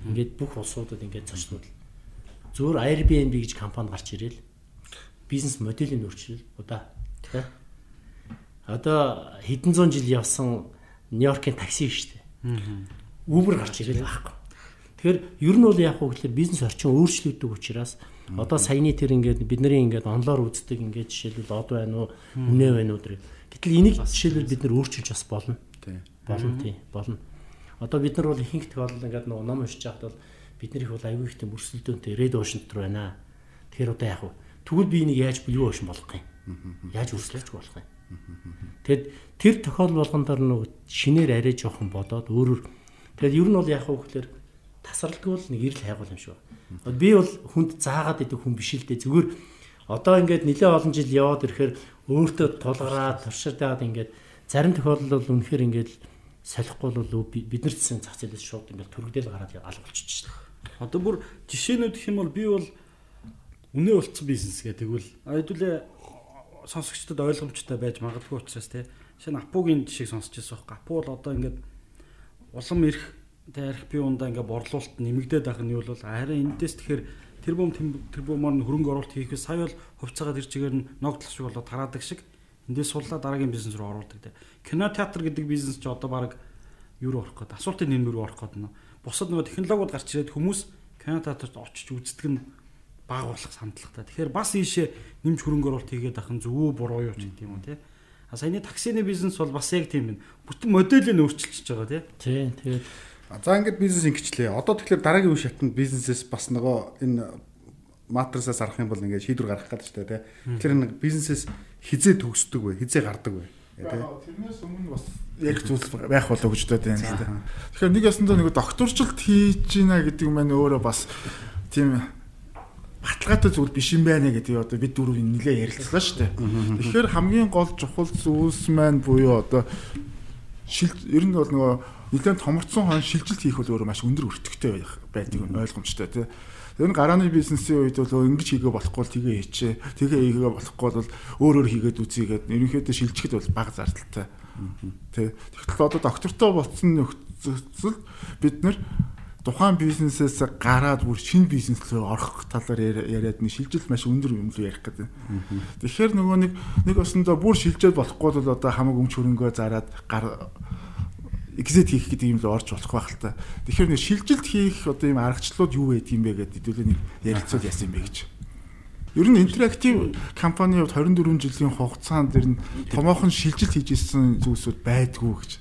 Ингээд бүх улсуудад ингээд зочдууд зөвөр Airbnb гэж компани гарч ирээл бизнес моделийн өөрчлөл удаа тий. Одоо хэдэн зуун жил явсан Нью-Йоркийн такси шүү дээ. Uber гарч ирэл байхгүй. Тэгэхээр ер нь бол яг уу гэхэлэр бизнес орчин өөрчлөгдөг учраас одоо саяны тэр ингээд бидний ингээд онлоор үздэг ингээд жишээлбэл од байна уу, үнэ байна уу гэх. Гэтэл энийг жишээлбэл бид нар өөрчилж бас болно. Болно тий, болно. Одоо бид нар бол ихэнх тохиолдолд ингээд нөгөө ном уншиж байхад бол бидний их бол аюул ихтэй мөрсөлдөөнтэй red ocean дотор байна. Тэгэхээр одоо яг уу тэгвэл би энийг яаж blue ocean болгох юм? Яаж өрсөлдөж болох юм? Тэгэд тэр тохиол болгондор нөгөө шинээр арай жоохон бодоод өөрөөр тэгэд ер нь бол яг уу гэхээр тасралтгүй бол нэг ирэл хайгуул юм шүү. Би бол хүнд заагаад идэх хүн биш л дээ. Зүгээр одоо ингээд нэлээ олон жил яваад ирэхээр өөртөө тулгараад турширдаад ингээд зарим тохиолдолд бол үнэхээр ингээд солихгүй бол бид нар гэсэн зах зээлээс шууд ингээд төрөгдөл гараад алгуулчихж байна. Одоо бүр жишээнүүд гэх юм бол би бол үнэ болцсон бизнес гэдэг бол хэдүүлээ сонсогчдод ойлгомжтой байж магадгүй учраас те шинэ апугийн жишээг сонсч байсан байхгүй. Апу бол одоо ингээд улам ирэх тэ арх би ундаа ингээд борлуулалт нэмэгдээд байх нь юу бол харин эндээс тэгэхээр тэр бом тэр бомоор нь хөрөнгө оруулалт хийхээс сая бол хувьцаагаа тэр чигээр нь ногдлох шиг болоод тараадаг шиг эндээс суллаа дараагийн бизнес рүү оруулдаг те. Кино театр гэдэг бизнес ч одоо баг юу руу орох гээд асуултын нэм рүү орох гээд нөө. Бусад нөгөө технологиуд гарч ирээд хүмүүс кино театрт очиж үздэг нь баг болох сандлагатай. Тэгэхээр бас ийшээ нэмж хөрөнгө оруулалт хийгээд ахын зөв буруу юу ч гэдэг юм уу те. А саяны таксины бизнес бол бас яг тийм байна. Бүтэн модельийг өөрчилчихөж байгаа тий. Тий. Тэгээд За ингээд бизнес ингэчлээ. Одоо тэгэхээр дараагийн үе шатнд бизнесээс бас нөгөө энэ матрасаас арах юм бол ингээд шийдвэр гаргах гэдэг чинь тий. Тэгэхээр нэг бизнесээс хизээ төгсдөг вэ? Хизээ гардаг вэ? Тэрнээс өмнө бас яг зүйлс байх болоо гэж бодод байна л да. Тэгэхээр нэг ясандаа нэг докторчлалт хийж гинэ гэдэг маань өөрөө бас тийм баталгаатай зүйл биш юм байна гэдэг одоо бид дөрөв нэлээ ярилцлаа шүү дээ. Тэгэхээр хамгийн гол чухал зүйлс маань буюу одоо шил ер нь бол нөгөө нэлээд томорцсон хон шилжилт хийх бол өөрөө маш өндөр өртөгтэй байдаг ойлгомжтой тий. Тэр нь гарааны бизнесийн үед бол ингэж хийгээ болохгүй бол тгээ хийчээ. Тэгээ хийгээ болохгүй бол өөр өөр хийгээд үзьгээд ерөнхийдөө шилжихэд бол бага зардалтай. Тэ. Тэгэхээр одоо доктортой болсон нөхцөл бид нар тухайн бизнесээс гараад бүр шинэ бизнес рүү орох талаар яриад нэг шилжилт маш өндөр юм л ярих гэдэг. Тэгэхээр нөгөө нэг нэг осондоо бүр шилжээд болохгүй бол одоо хамаг өмч хөрөнгөө зараад гар exit хийх гэдэг юм л орж болох байх л та. Тэгэхээр нэг шилжилт хийх одоо юм аргачлалууд юу байд юм бэ гэдэг хэдүүлээ нэг ярилцвал яасан юм бэ гэж. Ер нь интерактив компани хувьд 24 жилийн хугацаанд ер нь томоохон шилжилт хийж ирсэн зүйлсүүд байдгүй гэж.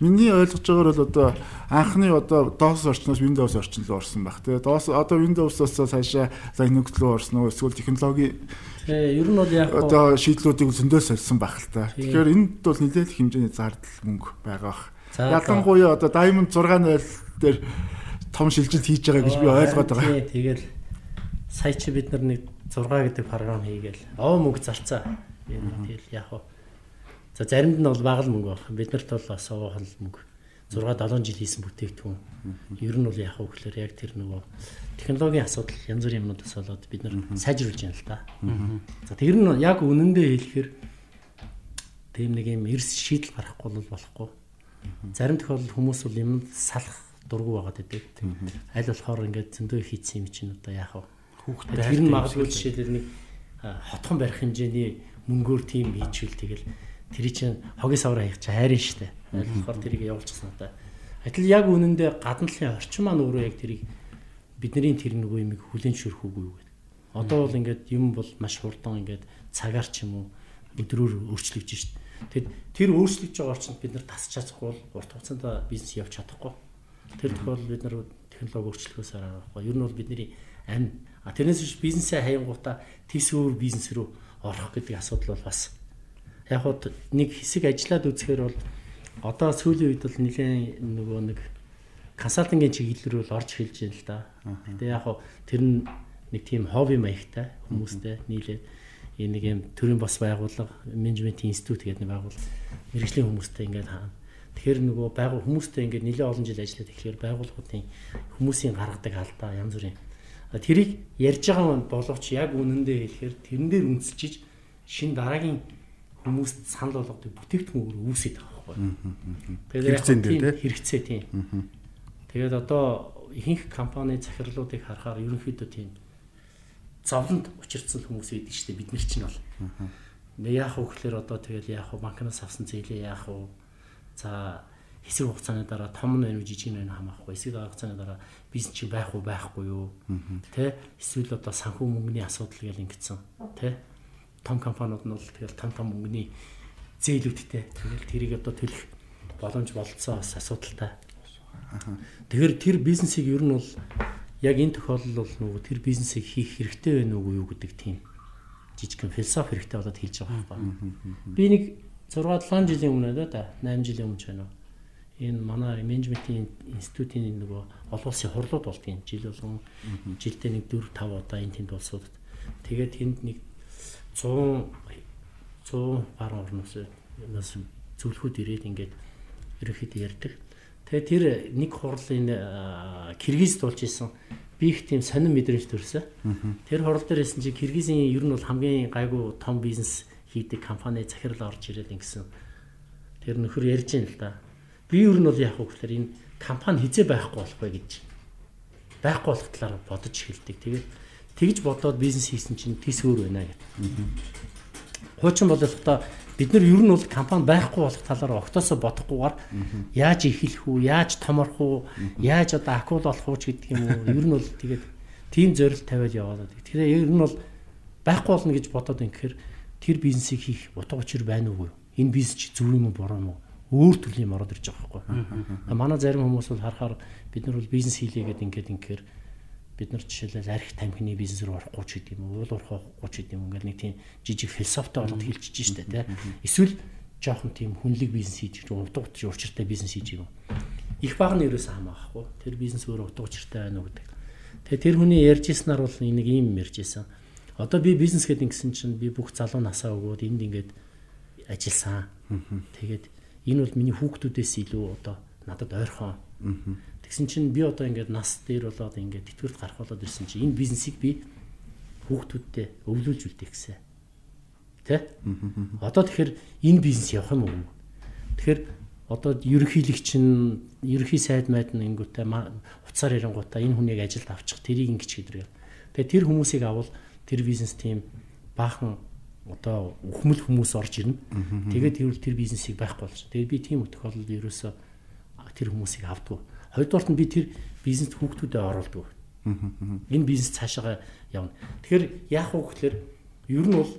Миний ойлгож байгаагаар бол одоо анхны одоо DOS орчноос Windows орчин руу орсон баг. Тэгээ DOS одоо Windows-оос цаашаа Linux руу орсон уу эсвэл технологи Тэгээ ер нь бол яг одоо шийдлүүдийг зөндөө сольсон баг л та. Тэгэхээр энд бол нэлээд их хэмжээний зардал мөнгө байгаа бах. Ялангуяа одоо Diamond 6.0 дээр том шилжилт хийж байгаа гэж би ойлгоод байгаа. Тэгэл сая чи бид нар нэг 6 гэдэг програм хийгээл оо мөнгө зарцаа. Тэгэл яг уу. За заримд нь бол бага л мөнгө баг. Бид нарт бол бас оохол мөнгө. 6 7 жил хийсэн бүтээгдэхүүн. Ер нь бол яг уу гэхээр яг тэр нөгөө технологийн асуудал янз бүрийн юмнуудаас болоод бид нар сайжруулж байна л да. За тэр нь яг үнэндээ хэлэхээр тийм нэг юм эрс шийдэл гарахгүй бол болохгүй Зарим тохиолдолд хүмүүс бол юм салах дургу байгаад байдаг. Аль болохоор ингээд зөндөө их хийсэн юм чинь одоо яах вэ? Хүүхдээ тэр нь магадгүй жишээлбэл нэг хотхон барих хэмжээний мөнгөөр тим хийчихвэл тэгэл тэр чинь хогийн савраа хийх чинь хайрын штэ. Аль болохоор тэрийг явуулчихсан одоо. Адил яг үнэндээ гадналын орчин маань өөрөө яг тэрийг бидний тэр нэг юм хүлэн зөвшөөрөхгүй юу гэдэг. Одоо бол ингээд юм бол маш хурдан ингээд цагаар ч юм уу өдрөөр өөрчлөгдөж штэ. Тэгэд тэр өөрчлөгдөж байгаа орчинд бид нар тасч чадахгүй бол урт хугацаанд бизнес явж чадахгүй. Тэр тохиолдолд бид нар технологи өөрчлөхөөс аргагүй. Ер нь бол бидний амь а тэрнээс биш бизнесээ хаянгуудаа тийсгүүр бизнес рүү орох гэдэг асуудал бол бас яг хуу нэг хэсэг ажиллаад үзэхээр бол одоо сүүлийн үед бол нэлээд нөгөө нэг консалтингийн чиглэл рүү л орж эхэлж байна л да. Гэтэ яг хуу тэр нь нэг тийм хобби маягтай хүмүүстэй нийлээд энэ нэг юм төрийн бос байгууллага менежмент институт гэдэг нэг байгууллага. Мэрэгжлийн хүмүүстэй ингээд хаана. Тэгэхээр нөгөө байгуул хүмүүстэй ингээд нэлээд олон жил ажиллаад тэгэхээр байгууллагуудын хүмүүсийн гаргадаг алдаа янз бүрийн. Тэрийг ярьж байгаа боловч яг үнэндээ хэлэхээр тэрэн дээр үнэлж шин дараагийн хүмүүст санал болгодог бүтээгдэхүүн үүсэж байгаа байхгүй. Тэгээд хэрэгцээ тийм. Тэгээд одоо ихэнх компани захирлуудыг харахаар ерөнхийдөө тийм зовлонд учирдсан хүмүүс байдаг шүү дээ. Бид нар чинь бол. Яах вэ гэхээр одоо тэгэл яах вэ? Банкнаас авсан зээлээ яах вэ? За хэсэг хугацааны дараа том нь байна уу жижиг нь байна хамаахгүй хэсэг хугацааны дараа бизнес чи байх уу байхгүй юу? Тэ? Эсвэл одоо санхүү мөнгөний асуудал гэж ингэсэн. Тэ? Том компаниуд нь бол тэгэл том том мөнгөний зээлүүдтэй тэгэл тэрийг одоо төлөх боломж болцсон бас асуудалтай. Тэгэхээр тэр бизнесийг ер нь бол яг энэ тохиолдол бол нөгөө тэр бизнесийг хийх хэрэгтэй байна уугүй юу гэдэг тийм жижигхэн философи хэрэгтэй болоод хэлж байгаа байхгүй би нэг 6 7 жилийн өмнө да 8 жилийн өмнө ч байна уу? Энэ манай менежментийн институтийн нөгөө олон улсын хурлууд болдгийн жил болгон жилдээ нэг 4 5 удаа энэ тэнд улсуудад тэгээд тэнд нэг 100 100 гаруй орноос нас зөвлөхүүд ирээд ингээд ерөөхдөө ярьдаг. Тэгээд тэр нэг хурлын Киргизд болж исэн би их тийм сонир мэдрэмж төрсөн. Тэр хурал дээр исэн чи Киргизийн ер нь бол хамгийн гайгүй том бизнес хийдэг компани захирал орж ирээд ингэсэн. Тэр нөхөр ярьж байна л да Би ер нь бол яг уу гэхээр энэ компани хизээ байхгүй болох бай гэж байхгүй болох талаар бодож эхэлдэг. Тэгээд тэгж бодоод бизнес хийсэн чинь тис өөр байна гэдэг. Хуучин боловсроо бид нар ер нь бол компани байхгүй болох талаар октосоо бодохгүйгээр яаж эхлэх үү, яаж томорох уу, яаж одоо акул болох уу гэдэг юм уу. Ер нь бол тэгээд тийм зорилт тавиад яваад. Тэгэхээр ер нь бол байхгүй болно гэж бодоод ингэхээр тэр бизнесийг хийх утга учир байна уугүй. Энэ бизнес зөв юм уу, буруу юм уу? өөр төрлийн юм ороод ирж байгаа байхгүй. Манай зарим хүмүүс бол харахаар бид нар бол бизнес хийлээ гэдэг ингээд ингээр бид нар жишээлбэл арх тамхины бизнес рүү орохгүй ч гэдэг юм уу, уул урахгүй ч гэдэг юм ингээд нэг тийм жижиг философитой болоод хэлчихэж штэ тий. Эсвэл жоохон тийм хүнлэг бизнес хийж утга учир учиртай бизнес хийж юм. Их баг нь ерөөсөө хамаахгүй. Тэр бизнес өөр утга учиртай байна уу гэдэг. Тэгээ тэр хүний ярьжсэнаар бол нэг юм ярьжсэн. Одоо би бизнес гэдэг ингэсэн чинь би бүх залуу насаа өгөөд энд ингээд ажилласан. Тэгээд энэ бол миний хүүхдүүдээс илүү одоо надад ойрхон. Тэгсэн чинь би одоо ингээд нас дээр болоод ингээд тэтгэврт гарах болоод ирсэн чинь энэ бизнесийг би хүүхдүүдтэй өвлүүлж үлдээх гэсэн. Тэ? Одоо тэгэхээр энэ бизнес явах юм уу? Тэгэхээр одоо ерөнхийлөгч нь ерөнхий сайд майд нь ингүүтэй уцаар ирэнгуудаа энэ хүнийг ажилд авчих тэрийг ингэж хэдрээ. Тэгээ тэр хүмүүсийг авал тэр бизнес тим баахан одоо өхмөл хүмүүс орж ирнэ. Тэгээд тэрүүл тэр бизнесийг байхгүй болж. Тэгээд би тийм тохиолдолд ерөөсөө тэр хүмүүсийг авдгүй. Хоёрдугаарт нь би тэр бизнест хүүхдүүдэд оруулдаг. Энэ бизнес цаашаа явна. Тэгэхээр яах вэ гэхээр ер нь бол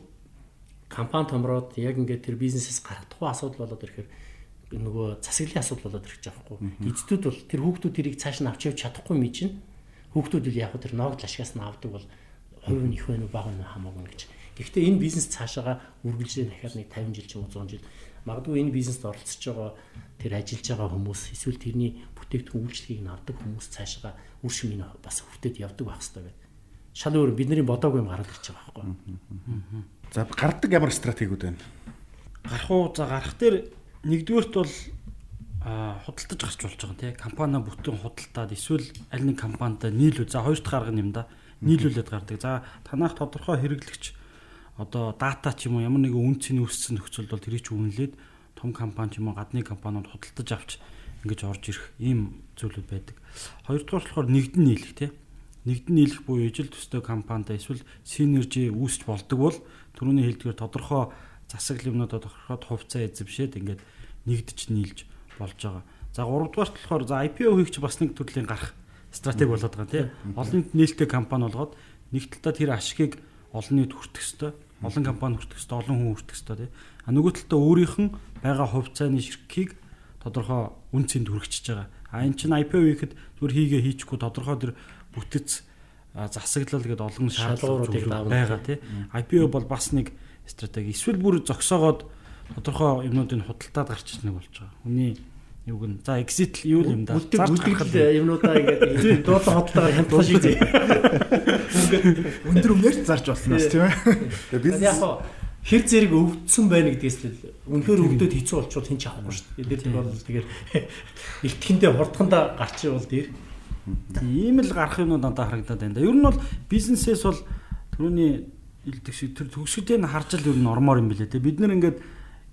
компани томроод яг ингээд тэр бизнесээс гарахдахгүй асуудал болоод ирэхээр нөгөө засаглалын асуудал болоод ирэх байхгүй. Эцдүүд бол тэр хүүхдүүд тэрийг цааш нь авч явж чадахгүй мий чинь хүүхдүүд л яг тэр ногдол ашигаас нь авдаг бол хувь нь их байна уу бага байна хамаагүй гэж Гэхдээ энэ бизнес цаашаага үргэлжлээ дахиад нэг 50 жил ч юм уу 100 жил магадгүй энэ бизнест оролцож байгаа тэр ажиллаж байгаа хүмүүс эсвэл тэрний бүтээгдэхүүн үйлчлэгийг авдаг хүмүүс цаашаага үр шимийн бас хүртээд явдаг байх хэрэгтэй гэдэг. Шал өөр бидний бодоогүй юм гараад ирж байгаа байхгүй. За гардаг ямар стратегиуд байна? Гарах уу за гарах дээр нэгдүгээрт бол худалдаж гарч болж байгаа тийм компани бүтэн худалдаад эсвэл аль нэг компанитай нийлүү за хоёр дахь арга юм да нийлүүлээд гардаг. За танах тодорхой хэрэглэгч одоо дата ч юм уу ямар нэгэн үн цэний өссөн нөхцөлд бол тэрийг ч үнэлээд том компани ч юм уу гадны компаниуд худалдаж авч ингэж орж ирэх ийм зүйлүүд байдаг. Хоёрдугаар болохоор нэгдэн нийлэх тий. Нэгдэн нийлэх буюу ижил төстэй компанитай эсвэл синержи үүсч болдог бол түрүүний хэлдгээр тодорхой засаг юмнуудад тодорхой хувьцаа эзэмшээд ингээд нэгдэж нийлж болж байгаа. За гуравдугаарт болохоор за IPO хийх ч бас нэг төрлийн гарах стратеги болоод байгаа тий. Олон нийлтэй компани болгоод нэг талдаа тэр ашигыг олон нийт хүртэх ёстой. Олон компани хүртэх ёстой, олон хүн хүртэх ёстой тий. А нөгөө талдаа өөрийнх нь байгаа хувьцааны ширхгийг тодорхой үн цэнд хүрчихэж байгаа. А эн чинь IPO хийхэд зүгээр хийгээ хийчихгүй тодорхой тэр бүтэц засаглал гэдэг олон шаардлагуудыг байгаа тий. IPO бол бас нэг стратеги. Эсвэл бүр зогсоогоод тодорхой юмнуудыг худалдаад гарч ирэх нэг болж байгаа. Хүний юу гэн за exit юу юм да бүлтгэл юмнуудаа ингээд дуудлага хотлогоор хямдхан шиг зэ өндөр өмнөөс зарж болсноос тийм ээ. Бизнес яг хэр зэрэг өвдсөн байна гэдгээс л үнэхээр өвдөд хэцүү болчвол хин ч авахгүй шүү дээ тэр бол тэгэхээр (laughs) илтгэндээ хурдхандаа гарч ивэл дээр. Тийм л гарах юмнууд надад харагдаад байна да. Ер нь бол бизнесээс бол түрүүний илдэг шиг тэр төгсгөдөө харж л ер нь ормоор юм билээ те. Бид нар ингээд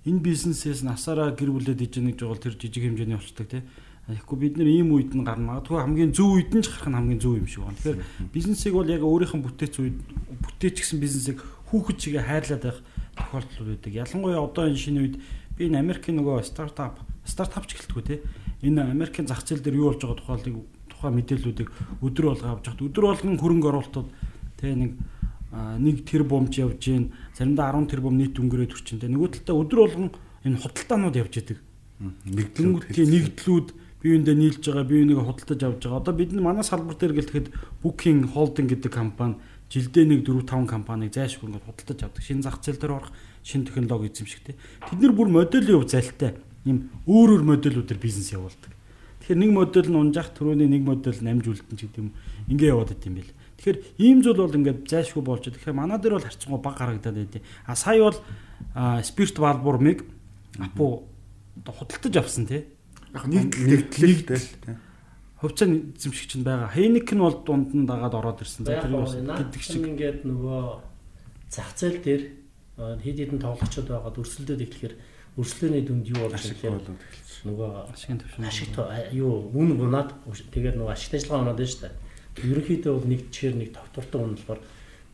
энэ бизнесээс насаараа гэр бүлээ диж нэг жоо тэр жижиг хэмжээний болчдаг тий. Тэгэхгүй бид нэр ийм үед нь гарна. Магадгүй хамгийн зөв үед нь ч гарах нь хамгийн зөв юм шиг байна. Тэгэхээр бизнесийг бол яг өөрийнх нь бүтээц үед бүтээч гэсэн бизнесийг хүүхэд чигээ хайрлаад байх тохиолдол байдаг. Ялангуяа одоо энэ шинэ үед би энэ Америкийн нөгөө стартап стартап ч гэлтгүй те. Энэ Америкийн зах зээл дээр юу болж байгаа тухайлыг тухайн мэдээллүүдийг өдөр болго авч явахад өдөр болгон хөрөнгө оруулалтууд те нэг нэг тэр бомж явж гин заримдаа 10 тэр бом нийт өнгөрөөд төрчин те нөгөө талдаа өдөр болгон энэ худалдаанууд явж идэг. Нэгдлүүд нэгдлүүд бие биендээ нийлж байгаа бие бинийгээ худалдаж авч байгаа. Одоо бид манай салбар дээр гэлтэхэд Booking Holding гэдэг компани жилдээ нэг 4 5 компанийг зайлшгүй ингээд худалдаж авдаг. Шинэ зах зээл дээр орох шинэ технологи эзэмшигтэй. Тэд нар бүр модельийн хөв залтай ийм өөр өөр модельүүдээр бизнес явуулдаг. Тэгэхээр нэг модель нь унжах түрүүний нэг модель намж үлдэн ч гэдэг юм ингээ яваад идэм бил. Тэгэхээр ийм зүйл бол ингээд зайлшгүй болж. Тэгэхээр манай дээр бол харьцангуй баг харагдаад байдیں۔ А сая бол спирт валбурмыг апу худалдаж авсан тий Яг нэгдлэгтэй. Хувьцаа эзэмшигч нь байгаа. Хейник нь бол дунд нь дагаад ороод ирсэн. За тэр гэдэг шиг ингээд нөгөө зах зээл дээр хэд хэдэн тоглогчид байгаад өрсөлдөд эхлэхээр өрсөлдөөний дүнд юу болж ирэхээр нөгөө ашигын төвшин ашиг юу үн унаад тэгээд нөгөө ашигт ажиллагаа унаад байна шүү дээ. Ерөнхийдөө бол нэг чихэр нэг тогтвортой үн болохоор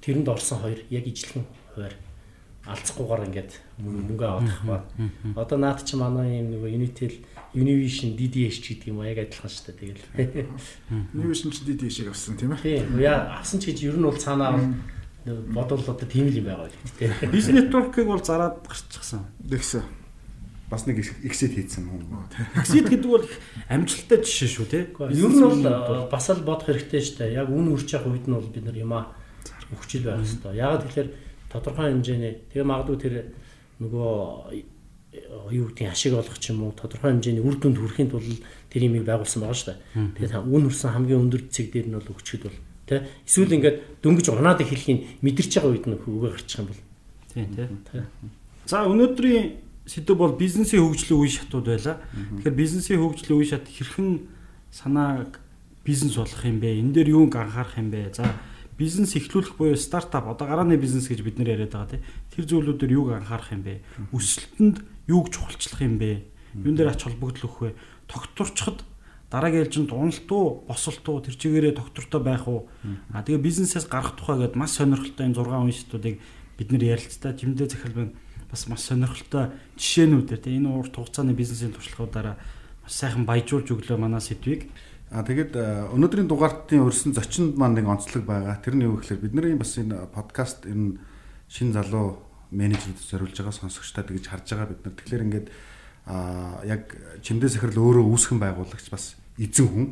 тэрэнд орсон хоёр яг ижлэгэн хуваар алцахгүйгээр ингээд мөнгө авах ба. Одоо наад чи манай юм нөгөө Unitel Univision DDH гэдэг юм аяг адилхан шүү дээ тэгэл. Univision ч DDH-ийг авсан тийм ээ. Тийм. Яа авсан ч гэж ер нь бол цаанаа бодвол одоо тийм л юм байгаа л тийм. Бизнес нетворкийг бол зараад гарчихсан. Тэгсэн. Бас нэг exit хийсэн юм. Exit гэдэг бол амжилттай жишээ шүү те. Ер нь бол бас л бодох хэрэгтэй шүү дээ. Яг үн үрч явах үед нь бол бид нар юмаа өгчл байх хэрэгтэй. Яг тэгэхээр тодорхой хэмжээний тэгээ магадгүй тэр нөгөө юу гэдгийг ашиг олох ч юм уу тодорхой хэмжээний үр дүнд хүрэхин тулд тэр юмыг байгуулсан байгаа шүү дээ. Тэгээд үн хүрсэн хамгийн өндөр цэг дээр нь бол өгчөд бол тий эсвэл ингээд дөнгөж унаад эхлэхийг мэдэрч байгаа үед нь өгөө гарчих юм бол тий тий. За өнөөдрийн сэдв бол бизнесийн хөгжлийн үе шатууд байла. Тэгэхээр бизнесийн хөгжлийн үе шат хэрхэн санааг бизнес болгох юм бэ? Энэ дээр юуг анхаарах юм бэ? За бизнес эхлүүлэх буюу стартап одоо гарааны бизнес гэж бид нэр яриад байгаа тий. Тэр зүйлүүдээр юуг анхаарах юм бэ? Өсөлтөнд юуг чухалчлах юм бэ? Юун дээр ач холбогдол өгөх вэ? Тогтворчход дараагийн ээлжинд уналт уу, босолт уу тэр чигээрээ доктортой байх уу? А тэгээ бизнесээс гарах тухай гэдээ маш сонирхолтой энэ 6 уншитуудыг бид нэр ярилцлаа. Жимдээ захирал байна. Бас маш сонирхолтой жишээнүүдээр тэгээ энэ урт хугацааны бизнесийн туршлагуудаараа маш сайхан баяжуулж өглөө манай сэдвийг. А тэгээд өнөөдрийн дугаартын өрсөн зочинд маань нэг онцлог байгаа. Тэр нь юу гэхээр бидний бас энэ подкаст энэ шин залуу менежерүүд зориулж байгаа сонсогчдод гэж харж байгаа бид нар. Тэгэхээр ингээд а яг чимдээ сахирал өөрөө үүсгэн байгуулагч бас эзэн хүн.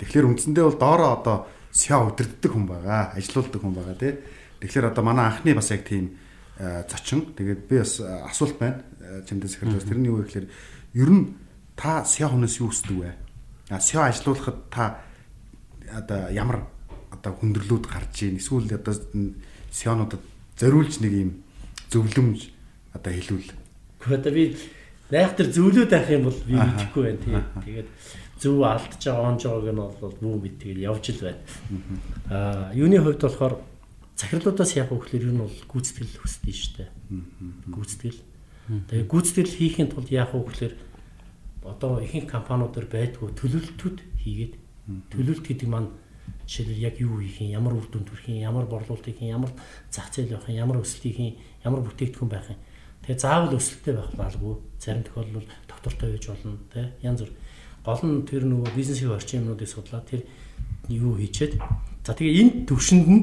Тэгэхээр үндсэндээ бол доороо одоо сяа өдөрддөг хүн байгаа, ажилуулдаг хүн байгаа тий. Тэгэхээр одоо манай анхны бас яг тийм зочин. Тэгээд би бас асуулт байна. Чимдээ сахирлаас тэрний юу гэхээр ер нь та сяа хүнээс юу хүсдэг вэ? А сяа ажилуулахад та одоо ямар одоо хүндрэлүүд гарч ийн эсвэл одоо сяануудад зориулж нэг юм зөвлөмж одоо. Гэхдээ одоо би найхтар зөвлөд авах юм бол би мэдэхгүй байна тий. Тэгээд зөв алдж байгаа онж байгааг нь бол бүү мэд тэгээд явж л байна. Аа юуны хувьд болохоор захирлуудаас яг өгөхлөр юу нь бол гүйцэтгэл хүсдэг шүү дээ. Гүйцэтгэл. Тэгээд гүйцэтгэл хийхин тулд яг өгөхлөр одоо ихэнх компаниудаар байдгүй төлөвлөлтүүд хийгээд төлөвлөлт гэдэг маань жишээлбэл яг юу хийх юм, ямар үр дүнд хүрэх юм, ямар борлуулалт хийх юм, ямар зах зээл явах юм, ямар өсөлт хийх юм, ямар бүтээгдэхүүн байх юм. Тэгээ заавал өсөлттэй байх балгүй. Зарим тохиолдолд доктортой байж болно, тэ янз бүр. Гол нь тэр нөгөө бизнесийн орчин юмнуудыг судлаад тэр юу хийчихэд за тэгээ энэ төвшөнд нь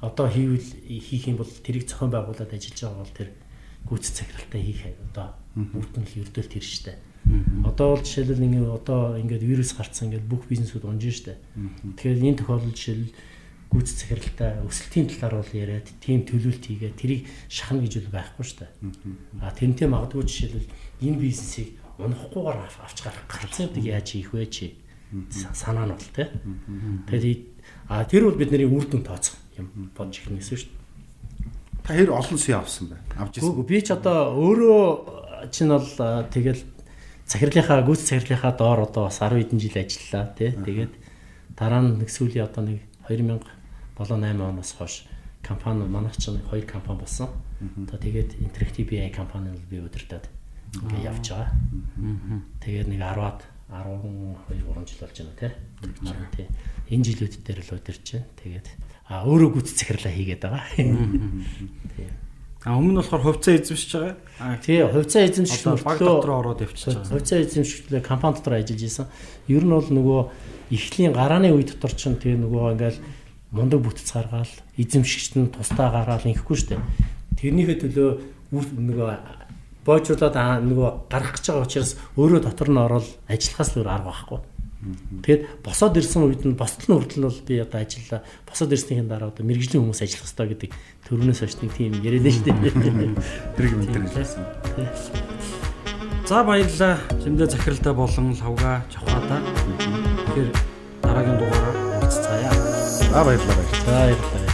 одоо хийвэл хийх юм бол тэрийг зохион байгуулад ажиллаж байгаа бол тэр гүйцэд цагралтай хийх одоо үр дүнл ердөөлт тэр штэ. Одоо бол жишээлбэл ингэ одоо ингээд вирус гарцсан ингээд бүх бизнесүүд унжин штэ. Тэгэхээр энэ тохиолдолд жишээл гүйц захиралтай өсөлтийн талаар бол яриад тийм төлөвлөлт хийгээ тэрийг шахна гэж бол байхгүй дээ. А тэрнтэй магадгүй жишээлбэл энэ бизнесийг унахгүйгээр авч гарах гэдэг яаж хийх вэ чи санаа нь бол тэ. Тэгээд а тэр бол бидний үр дүн тооцох юм бодж ихнээс дээ. Та хэр олон сая авсан бэ? Авч ирсэн. Би ч одоо өөрөө чинь бол тэгэл захирлынхаа гүйц захирлынхаа доор одоо бас 10 хэдэн жил ажиллалаа тий. Тэгээд дараа нь нэг сүүлийн одоо нэг 2000 7 8 оноос хойш компани манайх ч нэг хоёр компани болсон. Одоо тэгээд Interactive BI компани бол би удирдаад ингээд явж байгаа. Тэгээд нэг 10-аад 12 3 жил болж байна тий. Энэ жилүүд дээр л удирч байна. Тэгээд а өөрөө гүйц захирлаа хийгээд байгаа. Тий. А өмнө нь болохоор хувьцаа эзэмшиж байгаа. Тий хувьцаа эзэмших мөртлөө дотроо ороод явчихж байгаа. хувьцаа эзэмшигчлээ компани дотор ажиллаж исэн. Ер нь бол нөгөө эхлийн гарааны үе дотор ч тэгээ нөгөө ингээл мундаг бүтц гаргаал эзэмшигч нь тусдаа гаргаал ингэхгүй шүү дээ. Тэрнийхээ төлөө нөгөө боожруулаад аа нөгөө гарах гэж байгаа учраас өөрөө дотор нь ороод ажиллахаас л өөр арга байхгүй. Тэгээд босоод ирсэн үед нь босдол нь хүртэл бол би одоо ажиллаа. Босоод ирснийхэн дараа одоо мэрэгжлийн хүмүүс ажиллах хэрэгтэй гэдэг төрөнөөс хойш нэг тийм яриад нь шүү дээ. (laughs) Тэр юм тэр хэлсэн. За баярлалаа. Зэмдээ захиралтай болон лавга чавхаата. Тэгэхээр дараагийн дугаараар уулзцаая. А баярлалаа баярлалаа. За баярлалаа.